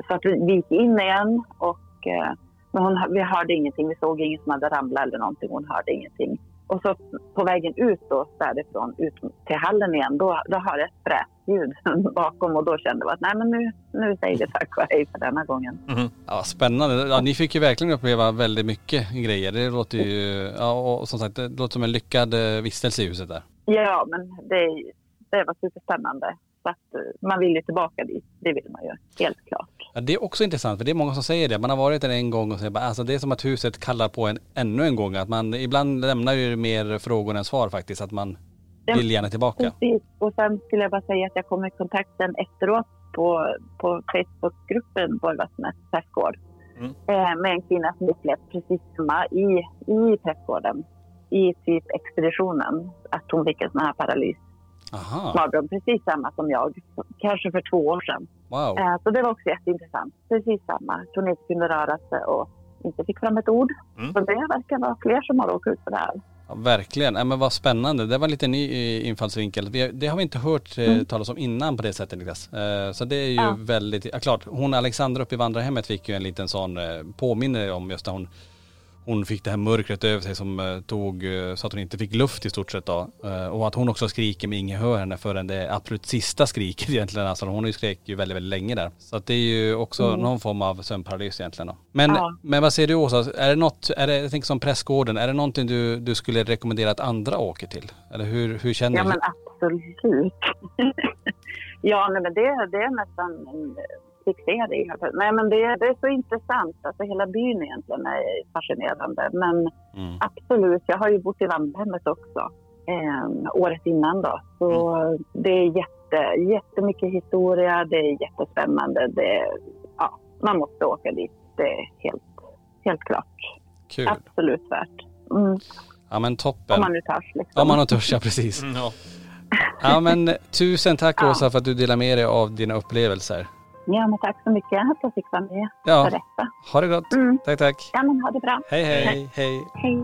Så att vi, vi gick in igen och eh, men hon, vi hörde ingenting. Vi såg ingen som hade ramlat eller någonting. Hon hörde ingenting. Och så på vägen ut då, därifrån, ut till hallen igen, då, då hörde jag ett fräsljud bakom och då kände vi att nej men nu, nu säger vi tack och hej för denna gången. Ja, spännande. Ja, ni fick ju verkligen uppleva väldigt mycket grejer. Det låter ju, ja och som sagt det låter som en lyckad eh, vistelse i huset där. Ja, men det, det var superspännande. Så att eh, man vill ju tillbaka dit. Det vill man ju, helt klart. Ja, det är också intressant för det är många som säger det. Man har varit där en gång och säger bara, alltså det är som att huset kallar på en ännu en gång. Att man ibland lämnar ju mer frågor än svar faktiskt. Att man Ja. vill gärna tillbaka. Precis. Och sen skulle jag bara säga att jag kom i kontakt sen efteråt på, på Facebookgruppen Borgvattnets trädgård. Mm. Eh, med en kvinna som upplevt precis samma i, i trädgården. I typ expeditionen. Att hon fick en sån här paralys. Aha, Mardröm, precis samma som jag. Kanske för två år sedan. wow. Eh, så det var också jätteintressant. Precis samma. Hon inte kunde röra sig och inte fick fram ett ord. Mm. Så det verkar vara fler som har råkat ut för det här. Ja, verkligen. Ja, men vad spännande. Det var en liten ny eh, infallsvinkel. Vi, det har vi inte hört eh, Mm. talas om innan på det sättet Niklas. Eh, så det är ju Ja. väldigt, ja klart hon Alexandra uppe i vandrarhemmet fick ju en liten sån eh, påminner om just när hon hon fick det här mörkret över sig som eh, tog eh, så att hon inte fick luft i stort sett då. Eh, och att hon också skriker men ingen hör henne förrän det absolut sista skriket egentligen. Alltså hon ju skrek ju väldigt, väldigt länge där. Så att det är ju också Mm. någon form av sömnparalys egentligen då. Men, Ja. men vad säger du Åsa? Är det något, är det, jag tänker som Prästgården, är det någonting du, du skulle rekommendera att andra åker till? Eller hur, hur känner Ja du? men absolut. ja nej, men det, det är nästan en succé det. är. Nej men det, det är så intressant. Alltså hela byn egentligen är fascinerande. Men Mm. absolut, jag har ju bott i Vandhemmet också. Eh, året innan då. Så Mm. det är jätte, jättemycket historia. Det är jättespännande. Det, ja, man måste åka dit. Det är helt, helt klart. Kul. Absolut värt. Mm. Ja men toppen. Om man nu törs liksom. Om man har törs, ja precis. Mm, ja. Ja men tusen tack Ja. Åsa för att du delar med dig av dina upplevelser. Ja, men tack så mycket att jag fick vara med och Ja, berätta. ha det gott. Mm. Tack tack. Ja, men ha det bra. Hej hej, hej. Hej.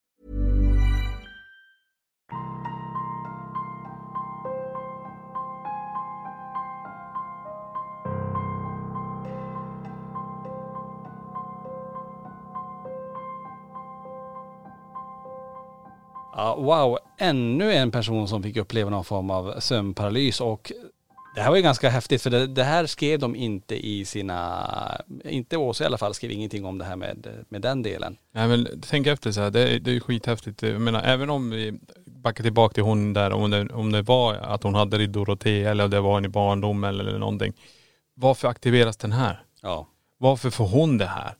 Ja, wow, ännu en person som fick uppleva någon form av sömnparalys och det här var ju ganska häftigt för det, det här skrev de inte i sina, inte Åsa i alla fall skrev ingenting om det här med, med den delen. Nej men tänk efter så här, det, är- det är ju skithäftigt. Jag menar även om vi backar tillbaka till hon där, om det, om det var att hon hade det i Dorotea eller det var en i barndom eller, eller någonting. Varför aktiveras den här? Ja. Varför får hon det här?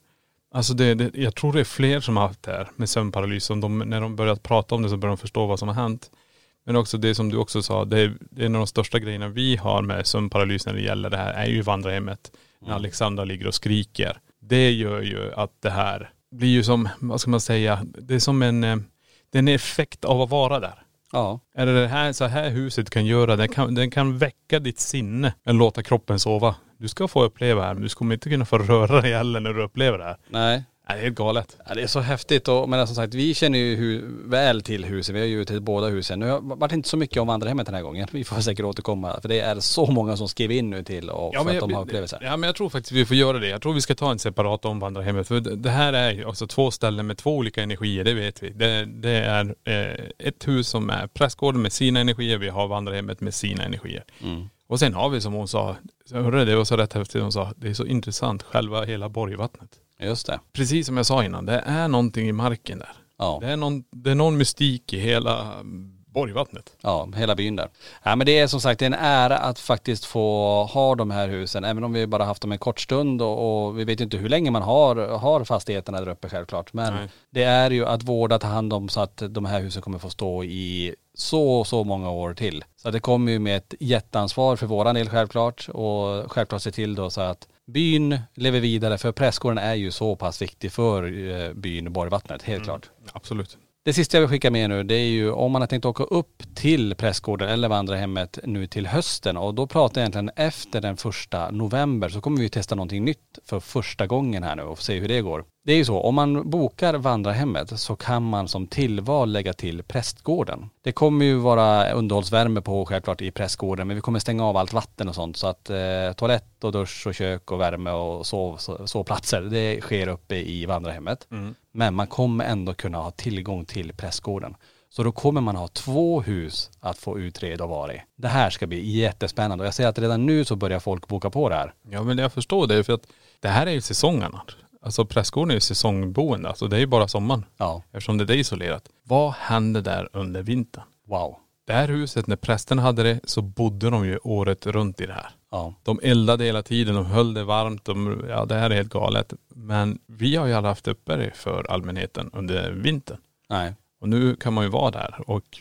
Alltså det, det, jag tror det är fler som har haft det här med sömnparalys. Som de, när de börjat prata om det så börjar de förstå vad som har hänt. Men också det som du också sa, det är, det är en av de största grejerna vi har med sömnparalys när det gäller det här är ju vandrarhemmet. När Alexandra ligger och skriker. Det gör ju att det här blir ju som, vad ska man säga, det är som en, eh, det är en effekt av att vara där. Ja. Är det det här, så här huset kan göra? Den kan, den kan väcka ditt sinne, men låta kroppen sova. Du ska få uppleva det här, men du kommer inte kunna få röra dig heller när du upplever det här. Nej. Nej, det är helt galet. Ja, det är så häftigt och, men som sagt vi känner ju hu- väl till husen. Vi har ju till båda husen. Nu har varit inte så mycket om vandrarhemmet den här gången. Vi får säkert återkomma för det är så många som skriver in nu till och för att de har upplevelser. Ja men jag tror faktiskt vi får göra det. Jag tror vi ska ta en separat om vandrarhemmet. För det det här är ju också två ställen med två olika energier, det vet vi. Det, det är eh, ett hus som är prästgården med sina energier, vi har vandrarhemmet med sina energier. Mm. Och sen har vi som hon sa, så hörde det var så rätt häftigt hon sa, det är så intressant, själva hela Borgvattnet. Just det. Precis som jag sa innan, det är någonting i marken där. Ja. Det, är någon, det är någon mystik i hela Borgvattnet. Ja, hela byn där. Ja, men det är som sagt det är en ära att faktiskt få ha de här husen, även om vi bara haft dem en kort stund och, och vi vet ju inte hur länge man har, har fastigheterna där uppe självklart. Men Nej. det är ju att vårda, ta hand om så att de här husen kommer få stå i så, så många år till. Så det kommer ju med ett jätteansvar för våran del självklart och självklart se till då så att byn lever vidare för prästgården är ju så pass viktig för eh, byn Borgvattnet, helt klart. Absolut. Det sista jag vill skicka med nu det är ju om man har tänkt åka upp till prästgården eller vandrarhemmet nu till hösten och då pratar jag egentligen efter den första november så kommer vi testa någonting nytt för första gången här nu och se hur det går. Det är ju så, om man bokar vandrarhemmet så kan man som tillval lägga till prästgården. Det kommer ju vara underhållsvärme på självklart i prästgården men vi kommer stänga av allt vatten och sånt så att eh, toalett och dusch och kök och värme och sov, så- sovplatser det sker uppe i vandrarhemmet. Men man kommer ändå kunna ha tillgång till prästgården. Så då kommer man ha två hus att få utreda och vara i. Det här ska bli jättespännande och jag ser att redan nu så börjar folk boka på det här. Ja men jag förstår det för att det här är ju säsongerna. Alltså prästgården är ju säsongboende, alltså det är ju bara sommaren. Ja. Eftersom det är isolerat. Vad händer där under vintern? Wow. Det här huset, när prästerna hade det så bodde de ju året runt i det här. Ja. De eldade hela tiden, de höll det varmt, de, ja det här är helt galet. Men vi har ju aldrig haft uppe det för allmänheten under vintern. Nej. Och nu kan man ju vara där och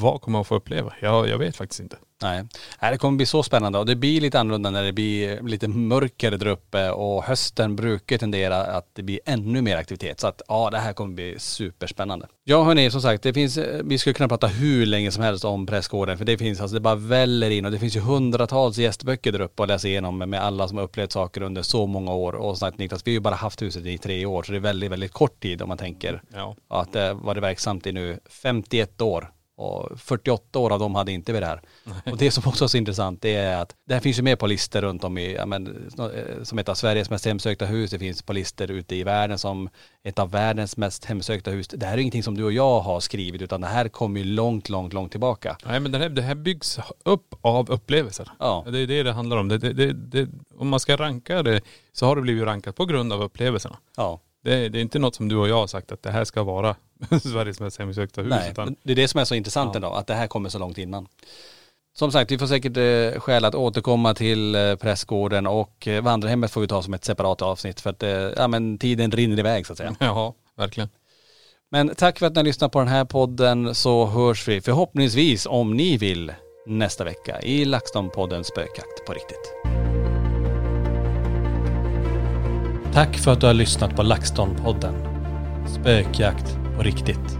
vad kommer man få uppleva? Jag, jag vet faktiskt inte. Nej. Nej, det kommer bli så spännande och det blir lite annorlunda när det blir lite mörkare där uppe och hösten brukar tendera att det blir ännu mer aktivitet. Så att ja, det här kommer bli superspännande. Ja hörni, som sagt, det finns, vi skulle kunna prata hur länge som helst om prästgården för det finns, alltså det bara väller in och det finns ju hundratals gästböcker där uppe att läsa igenom med alla som har upplevt saker under så många år. Och som sagt Niklas, vi har ju bara haft huset i tre år så det är väldigt, väldigt kort tid om man tänker Ja. att det varit verksamt i nu 51 år. Och 48 år av dem hade inte vi det här. Och det som också är så intressant det är att det här finns ju med på listor runt om i, ja, men, eh, som ett av Sveriges mest hemsökta hus. Det finns på listor ute i världen som ett av världens mest hemsökta hus. Det här är ingenting som du och jag har skrivit utan det här kommer ju långt, långt, långt tillbaka. Nej men det här, det här byggs upp av upplevelser. Ja. Det är det det handlar om. Det, det, det, det, om man ska ranka det så har det blivit rankat på grund av upplevelserna. Ja. Det, det är inte något som du och jag har sagt att det här ska vara Sveriges mest hemsökta hus. Nej, utan, det är det som är så intressant ändå, att det här kommer så långt innan. Som sagt, vi får säkert eh, skäl att återkomma till eh, prästgården och eh, vandrarhemmet får vi ta som ett separat avsnitt för att eh, ja, men tiden rinner iväg så att säga. ja, verkligen. Men tack för att ni har lyssnat på den här podden så hörs vi förhoppningsvis om ni vill nästa vecka i LaxTon-podden Spökjakt på riktigt. Tack för att du har lyssnat på LaxTon-podden. Spökjakt på riktigt.